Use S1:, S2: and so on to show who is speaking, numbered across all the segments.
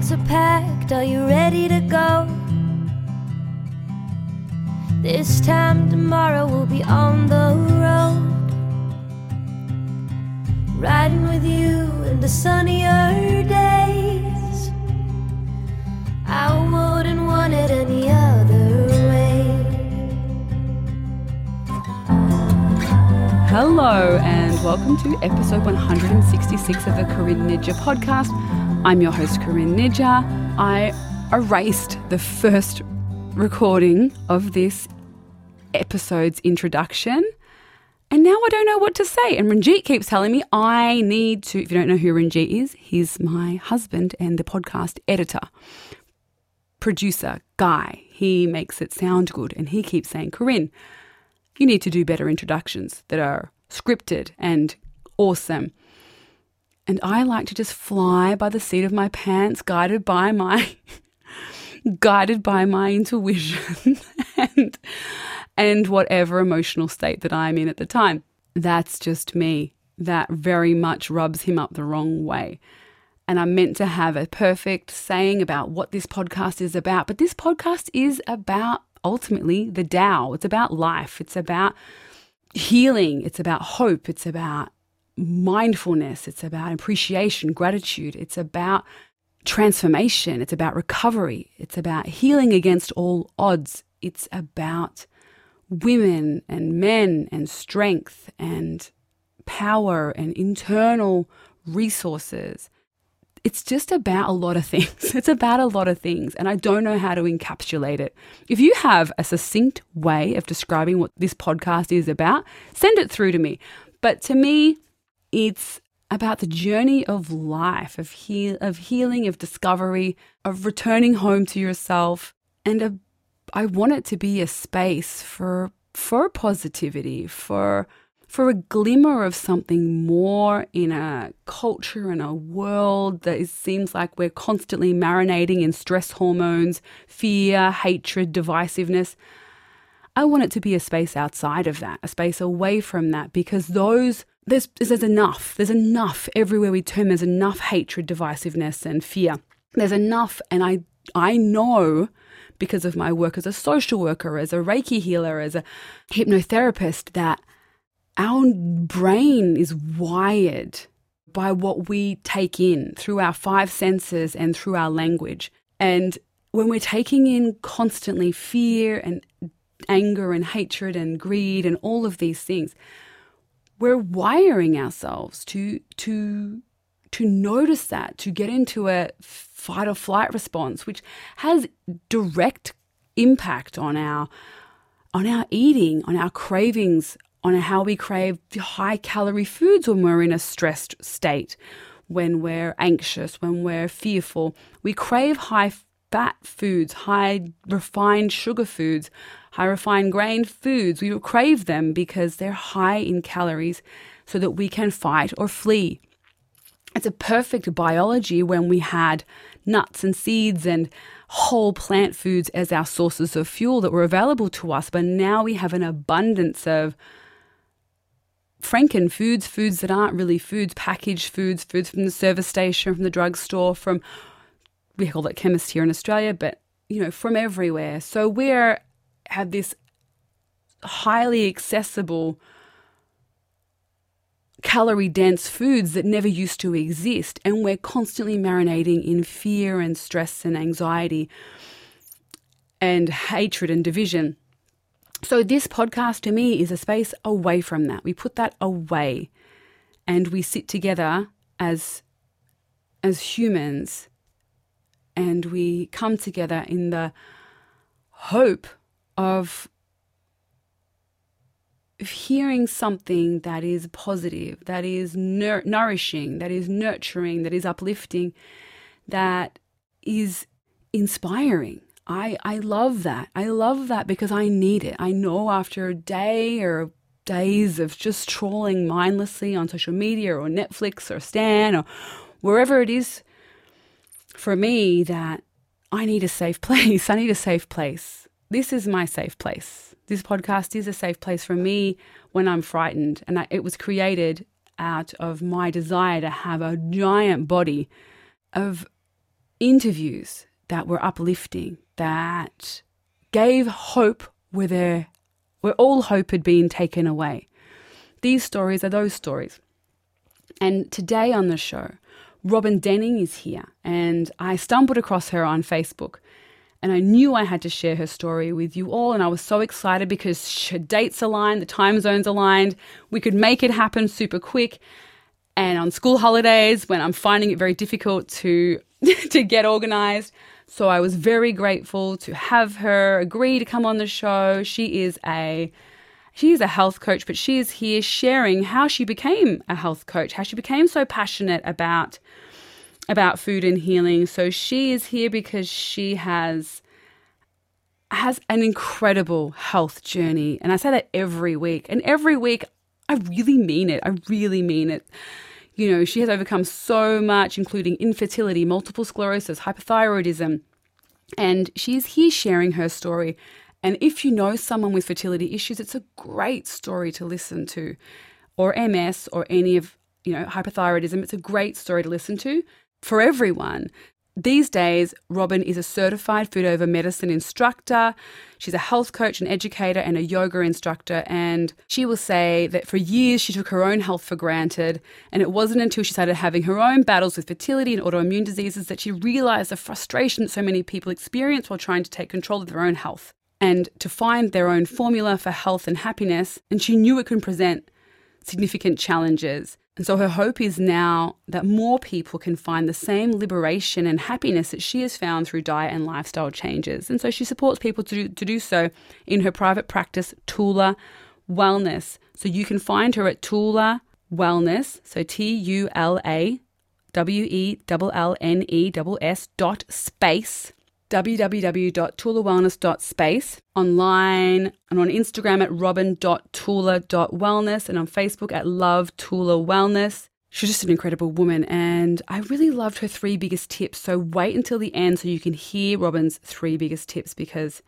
S1: bags are packed, are you ready to go? This time tomorrow we'll be on the road. Riding with you in the sunnier days. I wouldn't want it any other way.
S2: Hello, and welcome to episode 166 of the Corinne Nijjer podcast. I'm your host, Corinne Nijjer. I erased the first recording of this episode's introduction. And now I don't know what to say. And Ranjit keeps telling me I need to. If you don't know who Ranjit is, he's my husband and the podcast editor, producer, guy. He makes it sound good. And he keeps saying, Corinne, you need to do better introductions that are scripted and awesome. And I like to just fly by the seat of my pants, guided by my guided by my intuition and and whatever emotional state that I'm in at the time. That's just me. That very much rubs him up the wrong way. And I'm meant to have a perfect saying about what this podcast is about. But this podcast is about ultimately the Tao. It's about life. It's about healing. It's about hope. It's about mindfulness. It's about appreciation, gratitude. It's about transformation. It's about recovery. It's about healing against all odds. It's about women and men and strength and power and internal resources. It's just about a lot of things. It's about a lot of things, and I don't know how to encapsulate it. If you have a succinct way of describing what this podcast is about, send it through to me. But to me, it's about the journey of life, of, heal, of healing, of discovery, of returning home to yourself, and a I want it to be a space for for positivity, for for a glimmer of something more in a culture and a world that seems like we're constantly marinating in stress hormones, fear, hatred, divisiveness. I want it to be a space outside of that, a space away from that, because those there's there's enough. There's enough everywhere we turn. There's enough hatred, divisiveness, and fear. There's enough, and I I know because of my work as a social worker, as a Reiki healer, as a hypnotherapist, that our brain is wired by what we take in through our five senses and through our language. And when we're taking in constantly fear and anger and hatred and greed and all of these things, we're wiring ourselves to to to notice that, to get into a fight or flight response, which has direct impact on our on our eating, on our cravings, on how we crave high calorie foods when we're in a stressed state, when we're anxious, when we're fearful. We crave high fat foods, high refined sugar foods, high refined grain foods. We crave them because they're high in calories so that we can fight or flee. It's a perfect biology when we had nuts and seeds and whole plant foods as our sources of fuel that were available to us. But now we have an abundance of Franken foods, foods that aren't really foods, packaged foods, foods from the service station, from the drugstore, from we call it chemist here in Australia, but you know, from everywhere. So we're have this highly accessible calorie dense foods that never used to exist. And we're constantly marinating in fear and stress and anxiety and hatred and division. So, this podcast to me is a space away from that. We put that away and we sit together as, as humans and we come together in the hope of hearing something that is positive, that is nur- nourishing, that is nurturing, that is uplifting, that is inspiring. I, I love that. I love that because I need it. I know after a day or days of just trolling mindlessly on social media or Netflix or Stan or wherever it is for me that I need a safe place. I need a safe place. This is my safe place this podcast is a safe place for me when I'm frightened. And I, it was created out of my desire to have a giant body of interviews that were uplifting, that gave hope where there where all hope had been taken away. These stories are those stories. And today on the show, Robyn Denning is here, and I stumbled across her on Facebook. And I knew I had to share her story with you all. And I was so excited because her dates aligned, the time zones aligned. We could make it happen super quick. And on school holidays, when I'm finding it very difficult to, to get organized. So I was very grateful to have her agree to come on the show. She is a she is a health coach, but she is here sharing how she became a health coach, how she became so passionate about about food and healing. So she is here because she has has an incredible health journey. And I say that every week. And every week I really mean it. I really mean it. You know, she has overcome so much, including infertility, multiple sclerosis, hypothyroidism. And she's here sharing her story. And if you know someone with fertility issues, it's a great story to listen to. Or MS or any of, you know, hypothyroidism, it's a great story to listen to for everyone. These days, Robyn is a certified food over medicine instructor. She's a health coach, an educator, and a yoga instructor. And she will say that for years she took her own health for granted. And it wasn't until she started having her own battles with fertility and autoimmune diseases that she realized the frustration that so many people experience while trying to take control of their own health and to find their own formula for health and happiness. And she knew it can present significant challenges. And so her hope is now that more people can find the same liberation and happiness that she has found through diet and lifestyle changes. And so she supports people to do, to do so in her private practice, Tula Wellness. So you can find her at Tula Wellness, so T U L A W E L L N E S dot space www.tulawellness.space, online and on Instagram at robin.tula.wellness and on Facebook at love tula wellness. She's just an incredible woman, and I really loved her three biggest tips. So wait until the end so you can hear Robyn's three biggest tips because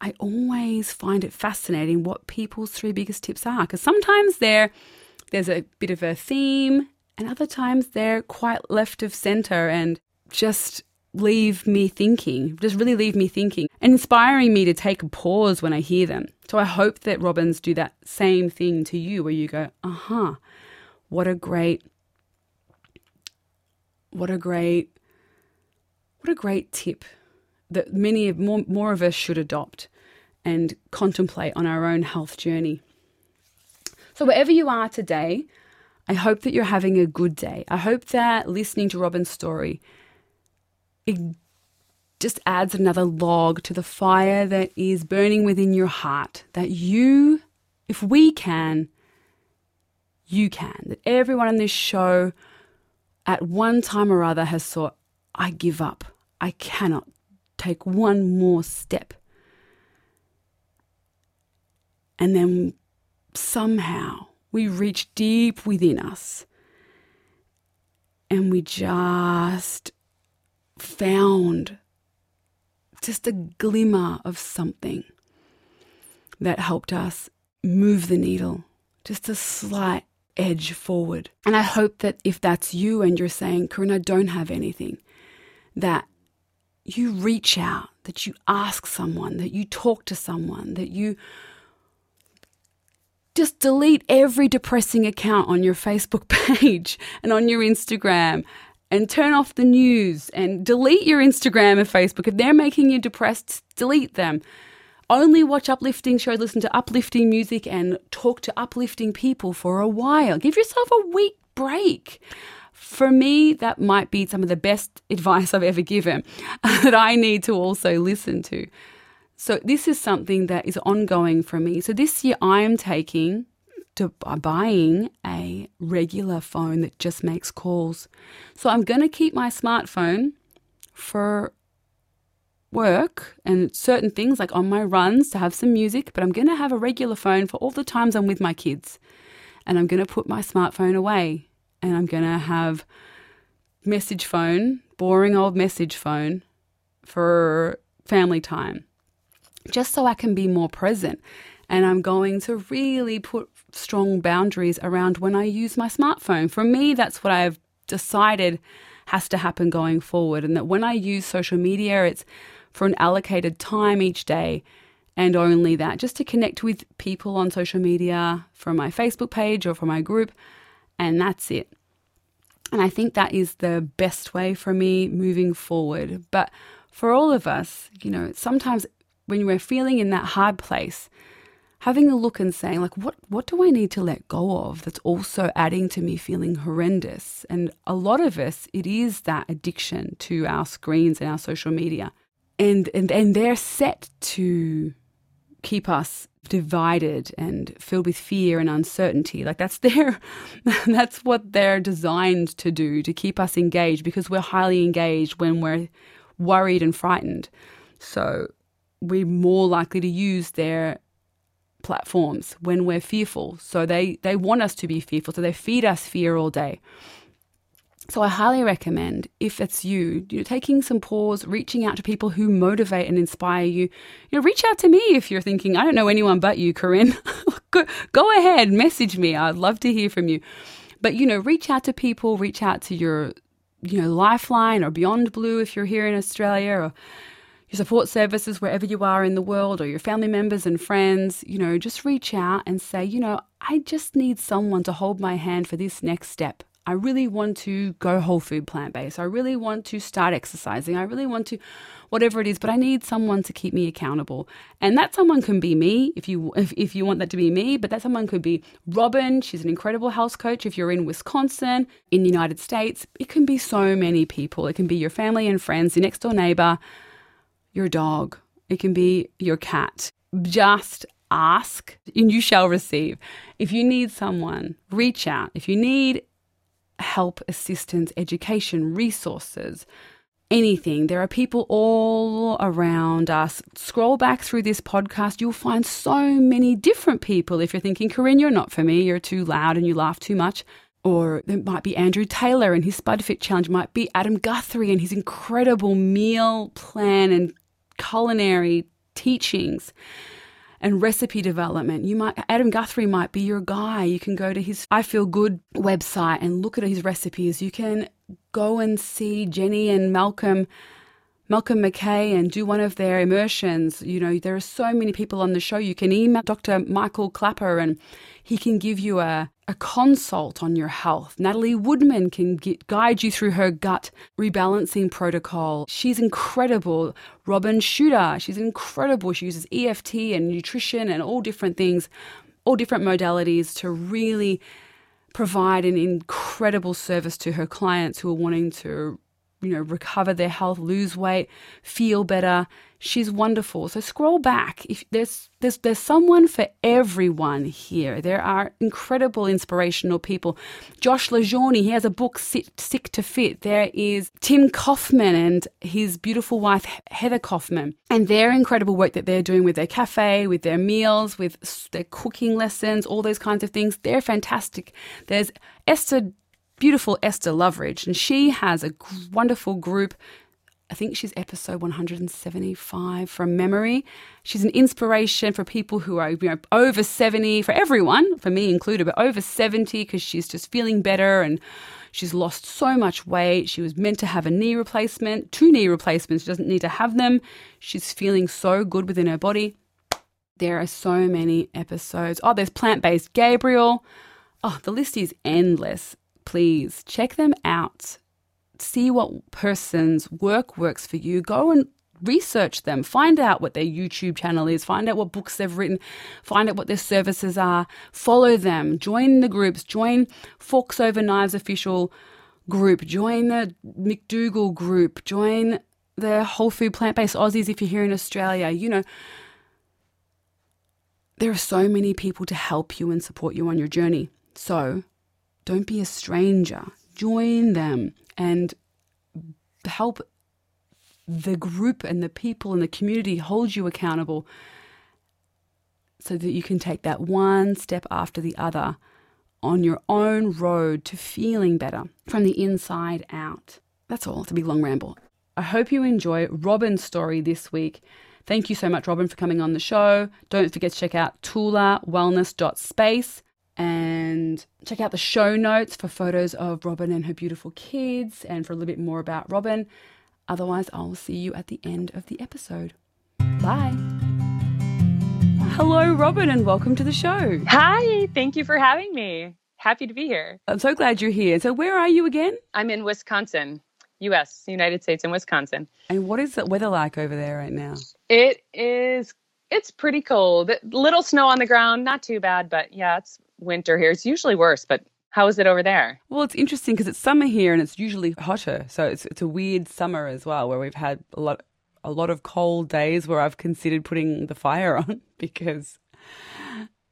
S2: I always find it fascinating what people's three biggest tips are. Because sometimes there's a bit of a theme, and other times they're quite left of center and just leave me thinking, just really leave me thinking, inspiring me to take a pause when I hear them. So I hope that Robyns do that same thing to you, where you go, uh huh, what a great, what a great, what a great tip that many of more, more of us should adopt and contemplate on our own health journey. So wherever you are today, I hope that you're having a good day. I hope that listening to Robyn's story it just adds another log to the fire that is burning within your heart. That you, if we can, you can. That everyone on this show at one time or other has thought, I give up. I cannot take one more step. And then somehow we reach deep within us and we just found just a glimmer of something that helped us move the needle, just a slight edge forward. And I hope that if that's you and you're saying, Corinne, I don't have anything, that you reach out, that you ask someone, that you talk to someone, that you just delete every depressing account on your Facebook page and on your Instagram and turn off the news and delete your Instagram and Facebook. If they're making you depressed, delete them. Only watch uplifting shows, listen to uplifting music, and talk to uplifting people for a while. Give yourself a week break. For me, that might be some of the best advice I've ever given that I need to also listen to. So, this is something that is ongoing for me. So, this year I am taking to uh, buying a regular phone that just makes calls. So I'm going to keep my smartphone for work and certain things like on my runs to have some music, but I'm going to have a regular phone for all the times I'm with my kids. And I'm going to put my smartphone away and I'm going to have message phone, boring old message phone for family time. Just so I can be more present and I'm going to really put strong boundaries around when I use my smartphone. For me, that's what I've decided has to happen going forward. And that when I use social media, it's for an allocated time each day and only that, just to connect with people on social media from my Facebook page or from my group. And that's it. And I think that is the best way for me moving forward. But for all of us, you know, sometimes when we're feeling in that hard place, having a look and saying like what what do I need to let go of that's also adding to me feeling horrendous? And a lot of us it is that addiction to our screens and our social media. And and and they're set to keep us divided and filled with fear and uncertainty. Like that's their that's what they're designed to do to keep us engaged because we're highly engaged when we're worried and frightened. So we're more likely to use their platforms when we're fearful. So they, they want us to be fearful. So they feed us fear all day. So I highly recommend, if it's you, you know, taking some pause, reaching out to people who motivate and inspire you. You know, reach out to me if you're thinking, I don't know anyone but you, Corinne. go, go ahead, message me. I'd love to hear from you. But you know, reach out to people, reach out to your, you know, Lifeline or Beyond Blue if you're here in Australia, or your support services wherever you are in the world or your family members and friends, you know, just reach out and say, you know, I just need someone to hold my hand for this next step. I really want to go whole food plant based. I really want to start exercising. I really want to whatever it is, but I need someone to keep me accountable. And that someone can be me if you if, if you want that to be me, but that someone could be Robyn. She's an incredible health coach if you're in Wisconsin, in the United States. It can be so many people. It can be your family and friends, your next door neighbor, your dog, it can be your cat. Just ask and you shall receive. If you need someone, reach out. If you need help, assistance, education, resources, anything, there are people all around us. Scroll back through this podcast, you'll find so many different people. If you're thinking, Corinne, you're not for me, you're too loud and you laugh too much. Or it might be Andrew Taylor and his Spud Fit Challenge, it might be Adam Guthrie and his incredible meal plan and culinary teachings and recipe development. You might Adam Guthrie might be your guy. You can go to his I Feel Good website and look at his recipes. You can go and see Jenny and Malcolm Malcolm McKay and do one of their immersions. You know, there are so many people on the show. You can email Dr. Michael Klaper and he can give you a, a consult on your health. Natalie Woodman can get, guide you through her gut rebalancing protocol. She's incredible. Robin Shooter, she's incredible. She uses EFT and nutrition and all different things, all different modalities to really provide an incredible service to her clients who are wanting to you know, recover their health, lose weight, feel better. She's wonderful. So scroll back. If there's there's there's someone for everyone here. There are incredible inspirational people. Josh LaJaunie, he has a book Sick to Fit. There is Tim Kaufman and his beautiful wife Heather Kaufman. And their incredible work that they're doing with their cafe, with their meals, with their cooking lessons, all those kinds of things. They're fantastic. There's Esther beautiful Esther Loveridge, and she has a wonderful group. I think she's episode 175 from memory. She's an inspiration for people who are you know, over 70, for everyone, for me included, but over 70 because she's just feeling better and she's lost so much weight. She was meant to have a knee replacement, two knee replacements. She doesn't need to have them. She's feeling so good within her body. There are so many episodes. Oh, there's plant based Gabriel. Oh, the list is endless please check them out. See what person's work works for you. Go and research them, find out what their YouTube channel is, find out what books they've written, find out what their services are, follow them, join the groups, join Forks Over Knives official group, join the McDougall group, join the Whole Food Plant Based Aussies if you're here in Australia. You know, there are so many people to help you and support you on your journey. So don't be a stranger. Join them and help the group and the people and the community hold you accountable so that you can take that one step after the other on your own road to feeling better from the inside out. That's all. It's a big long ramble. I hope you enjoy Robyn's story this week. Thank you so much, Robyn, for coming on the show. Don't forget to check out tulawellness.space And check out the show notes for photos of Robyn and her beautiful kids and for a little bit more about Robyn. Otherwise, I'll see you at the end of the episode. Bye. Hello, Robyn, and welcome to the show.
S3: Hi, thank you for having me. Happy to be here.
S2: I'm so glad you're here. So, where are you again?
S3: I'm in Wisconsin, US, United States in Wisconsin.
S2: And what is the weather like over there right now?
S3: It is it's pretty cold. Little snow on the ground, not too bad, but yeah, it's winter here. It's usually worse, but how is it over there?
S2: Well, it's interesting because it's summer here and it's usually hotter. So it's it's a weird summer as well where we've had a lot a lot of cold days where I've considered putting the fire on because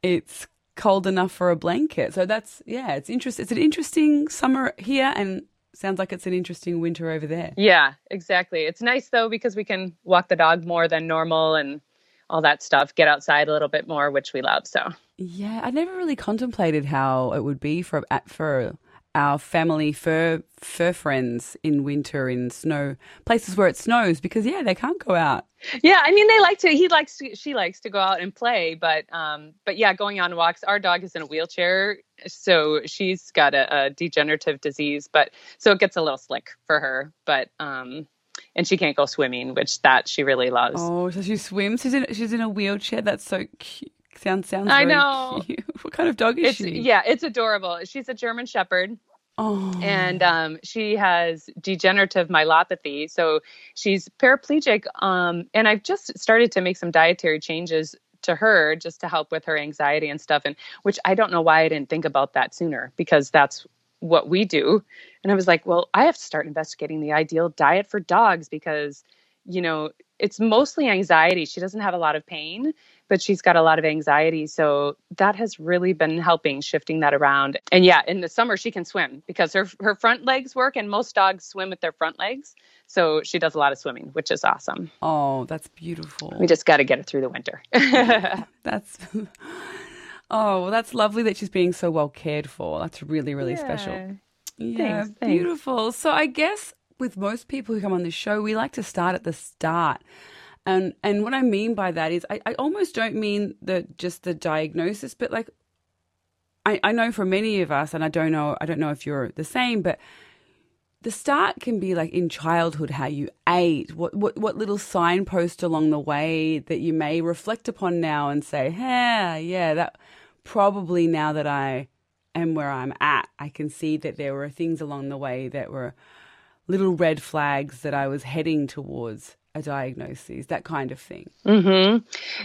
S2: it's cold enough for a blanket. So that's yeah, it's interesting. It's an interesting summer here and sounds like it's an interesting winter over there.
S3: Yeah, exactly. It's nice though because we can walk the dog more than normal and all that stuff, get outside a little bit more, which we love. So
S2: yeah, I never really contemplated how it would be for for our family fur fur friends in winter in snow places where it snows because yeah they can't go out.
S3: Yeah i mean they like to he likes to she likes to go out and play but um but yeah going on walks our dog is in a wheelchair so she's got a, a degenerative disease but so it gets a little slick for her but um and she can't go swimming which that she really loves.
S2: Oh so she swims? She's in she's in a wheelchair? That's so cute Sounds sounds.
S3: I know.
S2: Cute. What kind of dog is
S3: it's,
S2: she?
S3: Yeah, it's adorable. She's a German Shepherd.
S2: Oh.
S3: And um, she has degenerative myelopathy, so she's paraplegic. Um, and I've just started to make some dietary changes to her just to help with her anxiety and stuff. And which I don't know why I didn't think about that sooner because that's what we do. And I was like, well, I have to start investigating the ideal diet for dogs because, you know, it's mostly anxiety. She doesn't have a lot of pain but she's got a lot of anxiety. So that has really been helping shifting that around. And yeah, in the summer she can swim because her her front legs work and most dogs swim with their front legs. So she does a lot of swimming, which is awesome.
S2: Oh, that's beautiful.
S3: We just got to get it through the winter.
S2: that's Oh, well, that's lovely that she's being so well cared for. That's really really
S3: yeah.
S2: special.
S3: Yeah,
S2: thanks, beautiful. Thanks. So I guess with most people who come on the show, we like to start at the start. And and what I mean by that is I, I almost don't mean the just the diagnosis, but like I, I know for many of us, and I don't know I don't know if you're the same, but the start can be like in childhood how you ate, what what what little signpost along the way that you may reflect upon now and say, hey, yeah, that probably now that I am where I'm at, I can see that there were things along the way that were little red flags that I was heading towards a diagnosis, that kind of thing.
S3: Mm-hmm.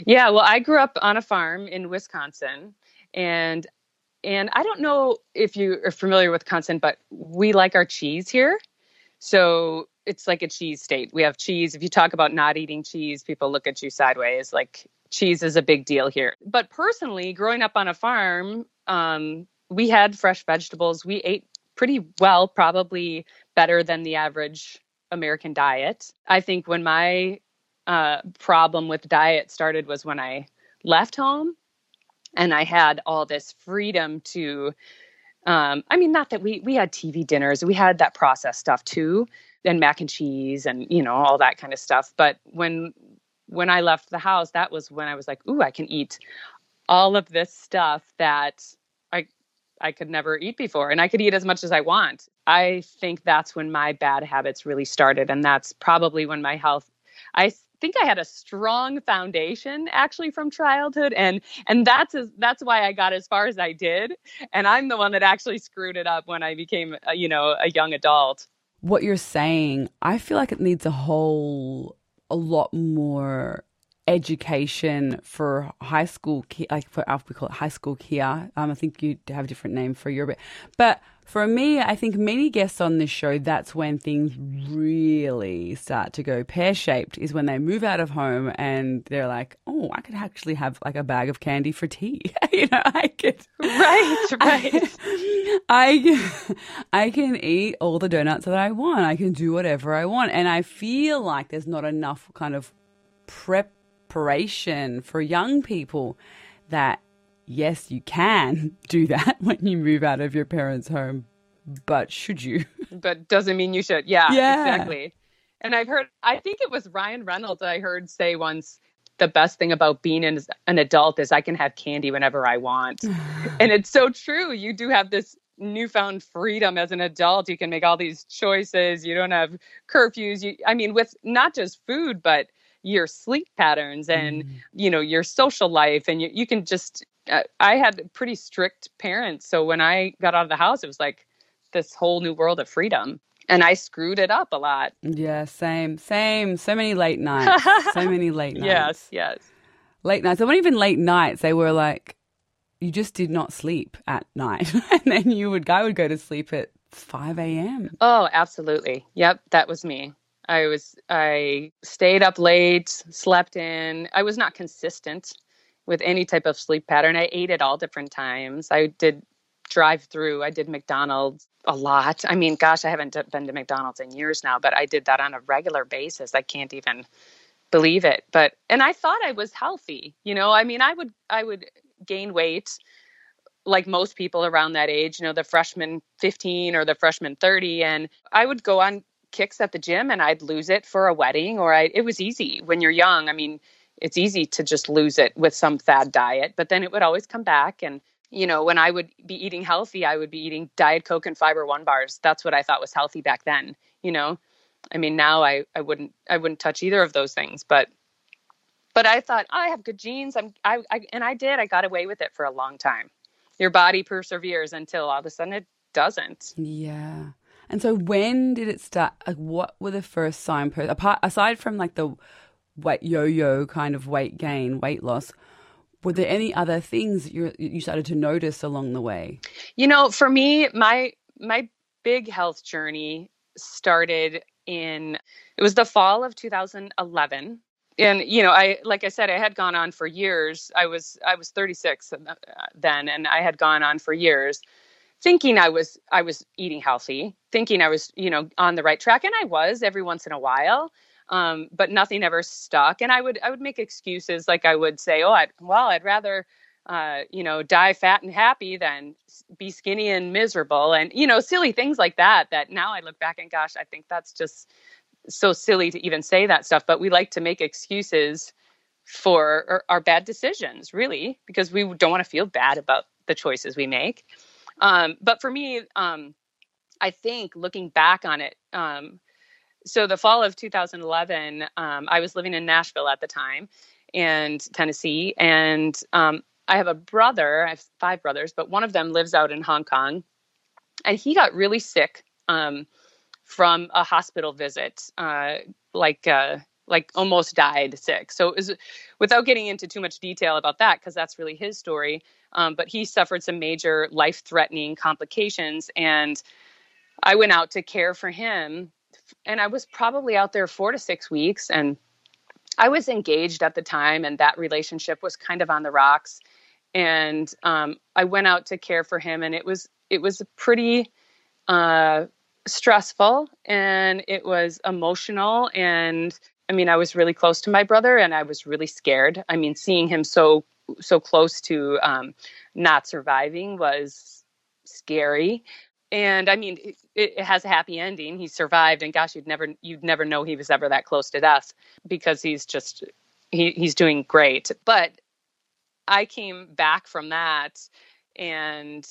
S3: Yeah, well, I grew up on a farm in Wisconsin, and and I don't know if you are familiar with Wisconsin, but we like our cheese here. So it's like a cheese state. We have cheese. If you talk about not eating cheese, people look at you sideways. Like cheese is a big deal here. But personally, growing up on a farm, um, we had fresh vegetables. We ate pretty well, probably better than the average American diet. I think when my uh, problem with diet started was when I left home and I had all this freedom to. Um, I mean, not that we we had TV dinners, we had that processed stuff too, and mac and cheese, and you know all that kind of stuff. But when when I left the house, that was when I was like, "Ooh, I can eat all of this stuff that I could never eat before and I could eat as much as I want. I think that's when my bad habits really started and that's probably when my health I think I had a strong foundation actually from childhood and and that's as, that's why I got as far as I did and I'm the one that actually screwed it up when I became a, you know a young adult.
S2: What you're saying, I feel like it needs a whole a lot more education for high school, like for we call it high school here. Um, I think you have a different name for Europe, but for me, I think many guests on this show, that's when things really start to go pear shaped. Is when they move out of home and they're like, "Oh, I could actually have like a bag of candy for tea." you know, I could.
S3: Right, right.
S2: I, I, I can eat all the donuts that I want. I can do whatever I want, and I feel like there's not enough kind of prep preparation for young people that yes, you can do that when you move out of your parents' home, but should you?
S3: But doesn't mean you should. Yeah,
S2: yeah.
S3: exactly. And I've heard, I think it was Ryan Reynolds I heard say once, the best thing about being an, an adult is I can have candy whenever I want. and it's so true. You do have this newfound freedom as an adult. You can make all these choices. You don't have curfews. You, I mean, with not just food, but your sleep patterns and mm. you know your social life and you, you can just uh, i had pretty strict parents so when i got out of the house it was like this whole new world of freedom and I screwed it up a lot.
S2: Yeah, same, same. So many late nights. so many late nights.
S3: Yes, yes.
S2: Late nights. They weren't even late nights. They were like you just did not sleep at night, and then you would I would go to sleep at five a.m.
S3: Oh, absolutely. Yep, that was me. I was I stayed up late, slept in. I was not consistent with any type of sleep pattern. I ate at all different times. I did drive through. I did McDonald's a lot. I mean, gosh, I haven't been to McDonald's in years now, but I did that on a regular basis. I can't even believe it. But and I thought I was healthy. You know, I mean, I would I would gain weight like most people around that age, you know, the freshman 15 or the freshman 30 and I would go on kicks at the gym and I'd lose it for a wedding or I it was easy when you're young. I mean, it's easy to just lose it with some fad diet, but then it would always come back and you know, when I would be eating healthy, I would be eating Diet Coke and Fiber One bars. That's what I thought was healthy back then. You know, I mean, now I, I wouldn't I wouldn't touch either of those things. But but I thought oh, I have good genes. I'm I, I and I did. I got away with it for a long time. Your body perseveres until all of a sudden it doesn't.
S2: Yeah. And so when did it start? Like, what were the first signposts apart aside from like the weight yo-yo kind of weight gain, weight loss? were there any other things you you started to notice along the way?
S3: You know, for me, my my big health journey started in it was the fall of 2011 and you know i like i said i had gone on for years i was i was 36 then and i had gone on for years thinking i was i was eating healthy thinking i was you know on the right track and i was every once in a while um, but nothing ever stuck. And I would I would make excuses like I would say, oh, I'd, well, I'd rather uh, you know die fat and happy than be skinny and miserable, and you know silly things like that. That now I look back and gosh, I think that's just so silly to even say that stuff. But we like to make excuses for our, our bad decisions, really, because we don't want to feel bad about the choices we make. Um, but for me, um, I think looking back on it, um, so the fall of 2011, um, I was living in Nashville at the time, and Tennessee, and um, I have a brother. I have five brothers, but one of them lives out in Hong Kong, and he got really sick um, from a hospital visit, uh, like uh, like almost died sick. So it was without getting into too much detail about that because that's really his story. Um, but he suffered some major life threatening complications, and I went out to care for him and I was probably out there four to six weeks and I was engaged at the time and that relationship was kind of on the rocks. And um, I went out to care for him and it was it was pretty uh, stressful and it was emotional and I mean I was really close to my brother and I was really scared. I mean seeing him so so close to um, not surviving was scary and I mean, it, it, has a happy ending. He survived, and gosh, you'd never you'd never know he was ever that close to death because he's just he he's doing great. But I came back from that, and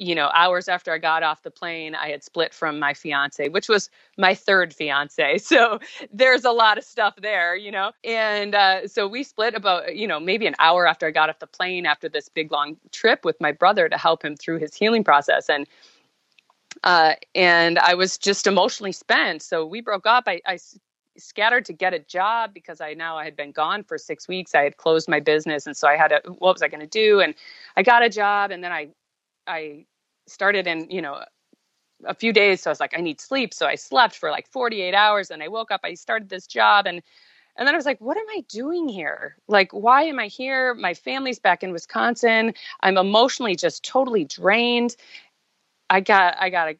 S3: you know, hours after I got off the plane, I had split from my fiance, which was my third fiance. So there's a lot of stuff there, you know. And uh, so we split about, you know, maybe an hour after I got off the plane after this big long trip with my brother to help him through his healing process. And uh, and I was just emotionally spent. So we broke up. I, I scattered to get a job because I now I had been gone for six weeks. I had closed my business, and so I had to. What was I going to do? And I got a job, and then I, I started in you know a few days. So I was like, I need sleep. So I slept for like 48 hours, and I woke up. I started this job, and and then I was like, what am I doing here? Like, why am I here? My family's back in Wisconsin. I'm emotionally just totally drained. I got I got to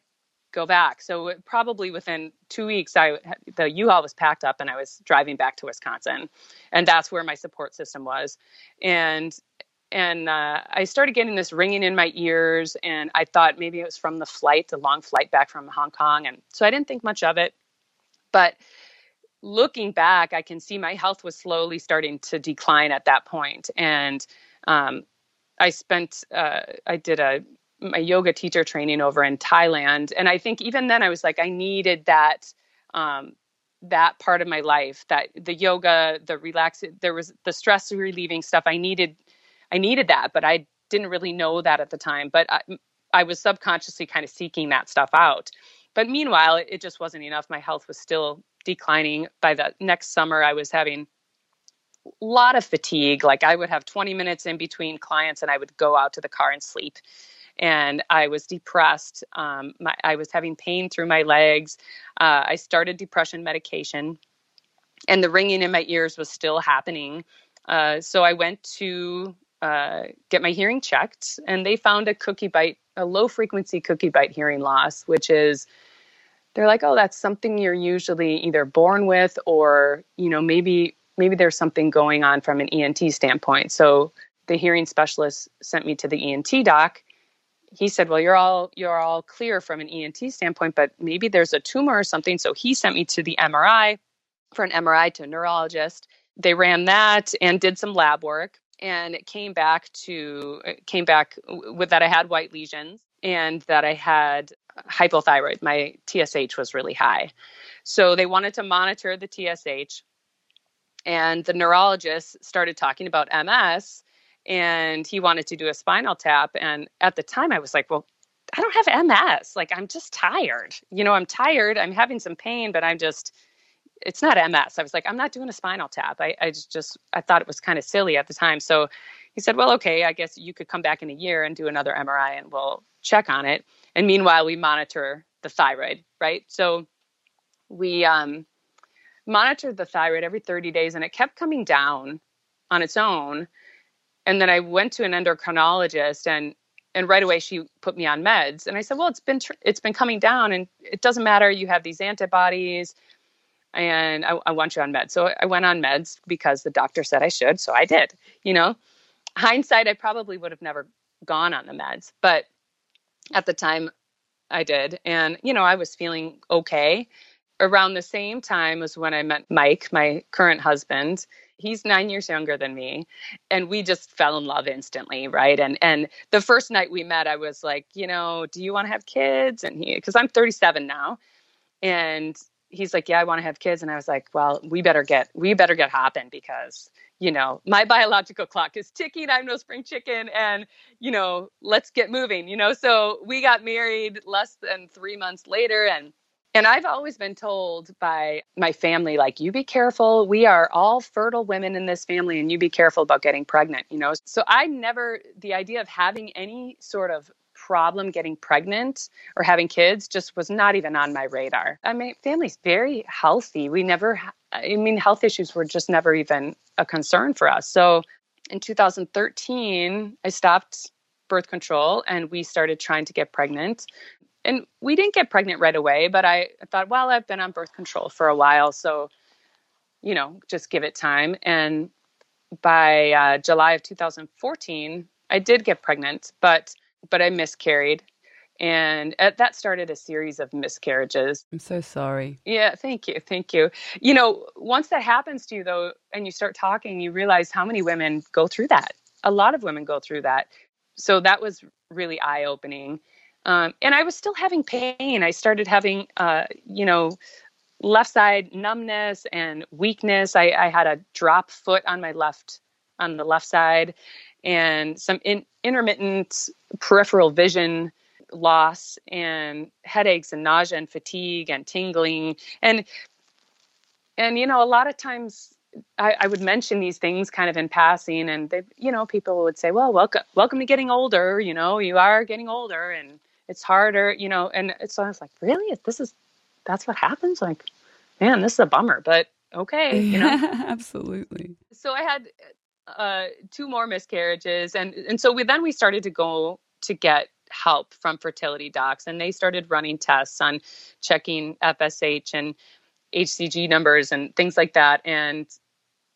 S3: go back. So uh, probably within two weeks, I the U-Haul was packed up and I was driving back to Wisconsin, and that's where my support system was, and and uh, I started getting this ringing in my ears, and I thought maybe it was from the flight, the long flight back from Hong Kong, and so I didn't think much of it, but looking back, I can see my health was slowly starting to decline at that point. And um, I spent, uh, I did a my yoga teacher training over in Thailand, and I think even then I was like, I needed that. Um, that part of my life that the yoga the relax there was the stress relieving stuff i needed i needed that but i didn't really know that at the time but i, I was subconsciously kind of seeking that stuff out but meanwhile it, it just wasn't enough my health was still declining by the next summer i was having a lot of fatigue like i would have 20 minutes in between clients and i would go out to the car and sleep and I was depressed. Um, my, I was having pain through my legs. Uh, I started depression medication, and the ringing in my ears was still happening. Uh, so I went to uh, get my hearing checked, and they found a cookie bite, a low frequency cookie bite hearing loss, which is they're like, oh, that's something you're usually either born with, or you know, maybe maybe there's something going on from an ENT standpoint. So the hearing specialist sent me to the ENT doc, he said, "Well, you're all you're all clear from an ENT standpoint, but maybe there's a tumor or something." So he sent me to the MRI for an MRI to a neurologist. They ran that and did some lab work, and it came back to it came back with that I had white lesions and that I had hypothyroid. My TSH was really high, so they wanted to monitor the TSH. And the neurologist started talking about MS and he wanted to do a spinal tap. And at the time, I was like, well, I don't have MS. Like, I'm just tired. You know, I'm tired. I'm having some pain, but I'm just, it's not MS. I was like, I'm not doing a spinal tap. I, I just, I thought it was kind of silly at the time. So he said, well, okay, I guess you could come back in a year and do another MRI and we'll check on it. And meanwhile, we monitor the thyroid, right? So we um, monitored the thyroid every 30 days and it kept coming down on its own and then I went to an endocrinologist and and right away she put me on meds and I said, "Well, it's been tr- it's been coming down and it doesn't matter. You have these antibodies and I, I want you on meds." So I went on meds because the doctor said I should, so I did. You know, hindsight, I probably would have never gone on the meds, but at the time I did, and you know, I was feeling okay. Around the same time was when I met Mike, my current husband, he's nine years younger than me and we just fell in love instantly right and and the first night we met i was like you know do you want to have kids and he because i'm 37 now and he's like yeah i want to have kids. And i was like well we better get we better get hopping because you know my biological clock is ticking. I'm no spring chicken. And you know let's get moving you know? So we got married less than three months later. And and I've always been told by my family, like, you be careful. We are all fertile women in this family, and you be careful about getting pregnant, you know? So I never, the idea of having any sort of problem getting pregnant or having kids just was not even on my radar. I mean, family's very healthy. We never, I mean, health issues were just never even a concern for us. So in 2013, I stopped birth control and we started trying to get pregnant and we didn't get pregnant right away, but I thought, well, I've been on birth control for a while, so you know, just give it time. And by uh, July of 2014, I did get pregnant, but but I miscarried, and uh, that started a series of miscarriages.
S2: I'm so sorry.
S3: Yeah, thank you, thank you. You know, once that happens to you, though, and you start talking, you realize how many women go through that. A lot of women go through that. So that was really eye opening um, and I was still having pain. I started having, uh, you know, left side numbness and weakness. I, I, had a drop foot on my left, on the left side, and some in, intermittent peripheral vision loss and headaches and nausea and fatigue and tingling and and you know a lot of times I, I, would mention these things kind of in passing and they you know people would say well welcome welcome to getting older you know you are getting older and it's harder, you know, and it's so I was like, really? This is that's what happens? Like, man, this is a bummer, but okay, you know.
S2: Absolutely.
S3: So I had uh, two more miscarriages and and so we then we started to go to get help from fertility docs and they started running tests on checking FSH and HCG numbers and things like that and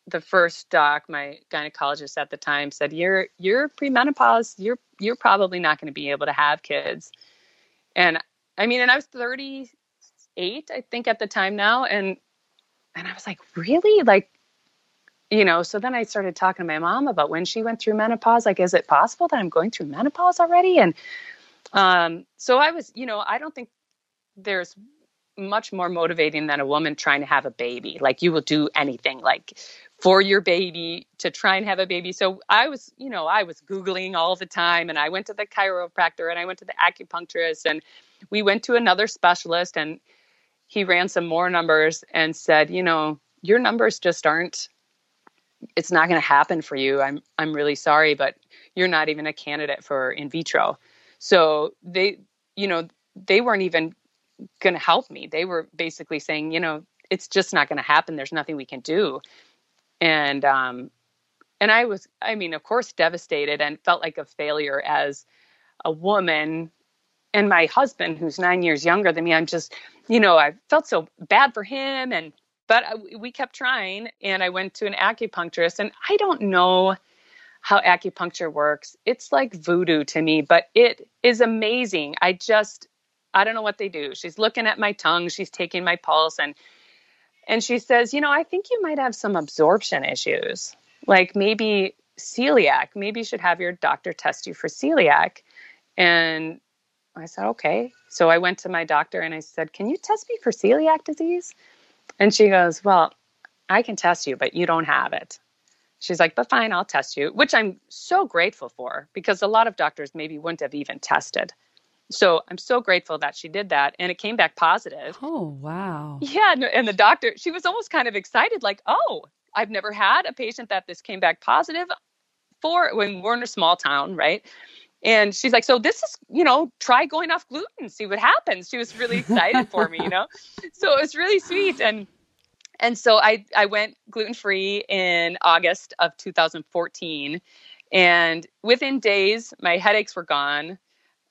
S3: the first doc, my gynecologist at the time said, "You're you're premenopause. You're you're probably not going to be able to have kids." And I mean, and I was 38, I think, at the time now, and and I was like, really? Like, you know, so then I started talking to my mom about when she went through menopause. Like, is it possible that I'm going through menopause already? And um, so I was, you know, I don't think there's much more motivating than a woman trying to have a baby. Like, you will do anything, like, for your baby to try and have a baby. So I was, you know, I was Googling all the time and I went to the chiropractor and I went to the acupuncturist and we went to another specialist and he ran some more numbers and said, you know, your numbers just aren't it's not going to happen for you. I'm I'm really sorry, but you're not even a candidate for in vitro. So they, you know, they weren't even going to help me. They were basically saying, you know, it's just not going to happen. There's nothing we can do. And um and I was I mean, of course devastated and felt like a failure as a woman and my husband who's 9 years younger than me. I'm just, you know, I felt so bad for him and but uh, we kept trying and i went to an acupuncturist and i don't know how acupuncture works. It's like voodoo to me but it is amazing. I just i don't know what they do. She's looking at my tongue she's taking my pulse and and she says you know i think you might have some absorption issues like maybe celiac. Maybe you should have your doctor test you for celiac. And i said okay. So i went to my doctor and i said can you test me for celiac disease and she goes, Well, I can test you, but you don't have it. She's like, But fine, I'll test you, which I'm so grateful for because a lot of doctors maybe wouldn't have even tested. So I'm so grateful that she did that and it came back positive.
S2: Oh, wow.
S3: Yeah. And the doctor, she was almost kind of excited, like, Oh, I've never had a patient that this came back positive for when we're in a small town, right? And she's like, so this is, you know, try going off gluten, see what happens. She was really excited for me, you know? So it was really sweet. And and so I, I went gluten free in August of 2014. And within days, my headaches were gone.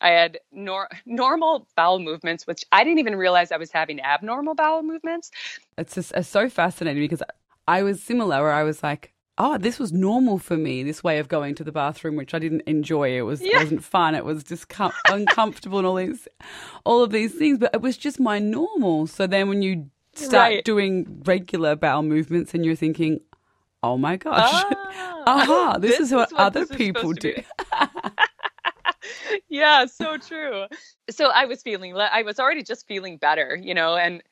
S3: I had nor- normal bowel movements, which I didn't even realize I was having abnormal bowel movements.
S2: It's just it's so fascinating because I was similar where I was like, oh, this was normal for me, this way of going to the bathroom, which I didn't enjoy. It was yeah. wasn't fun. It was just com- uncomfortable and all these, all of these things. But it was just my normal. So then when you start right. doing regular bowel movements and you're thinking, oh my gosh, ah, aha, this, this is what, is what other people do.
S3: yeah, so true. So I was feeling, I was already just feeling better, you know, and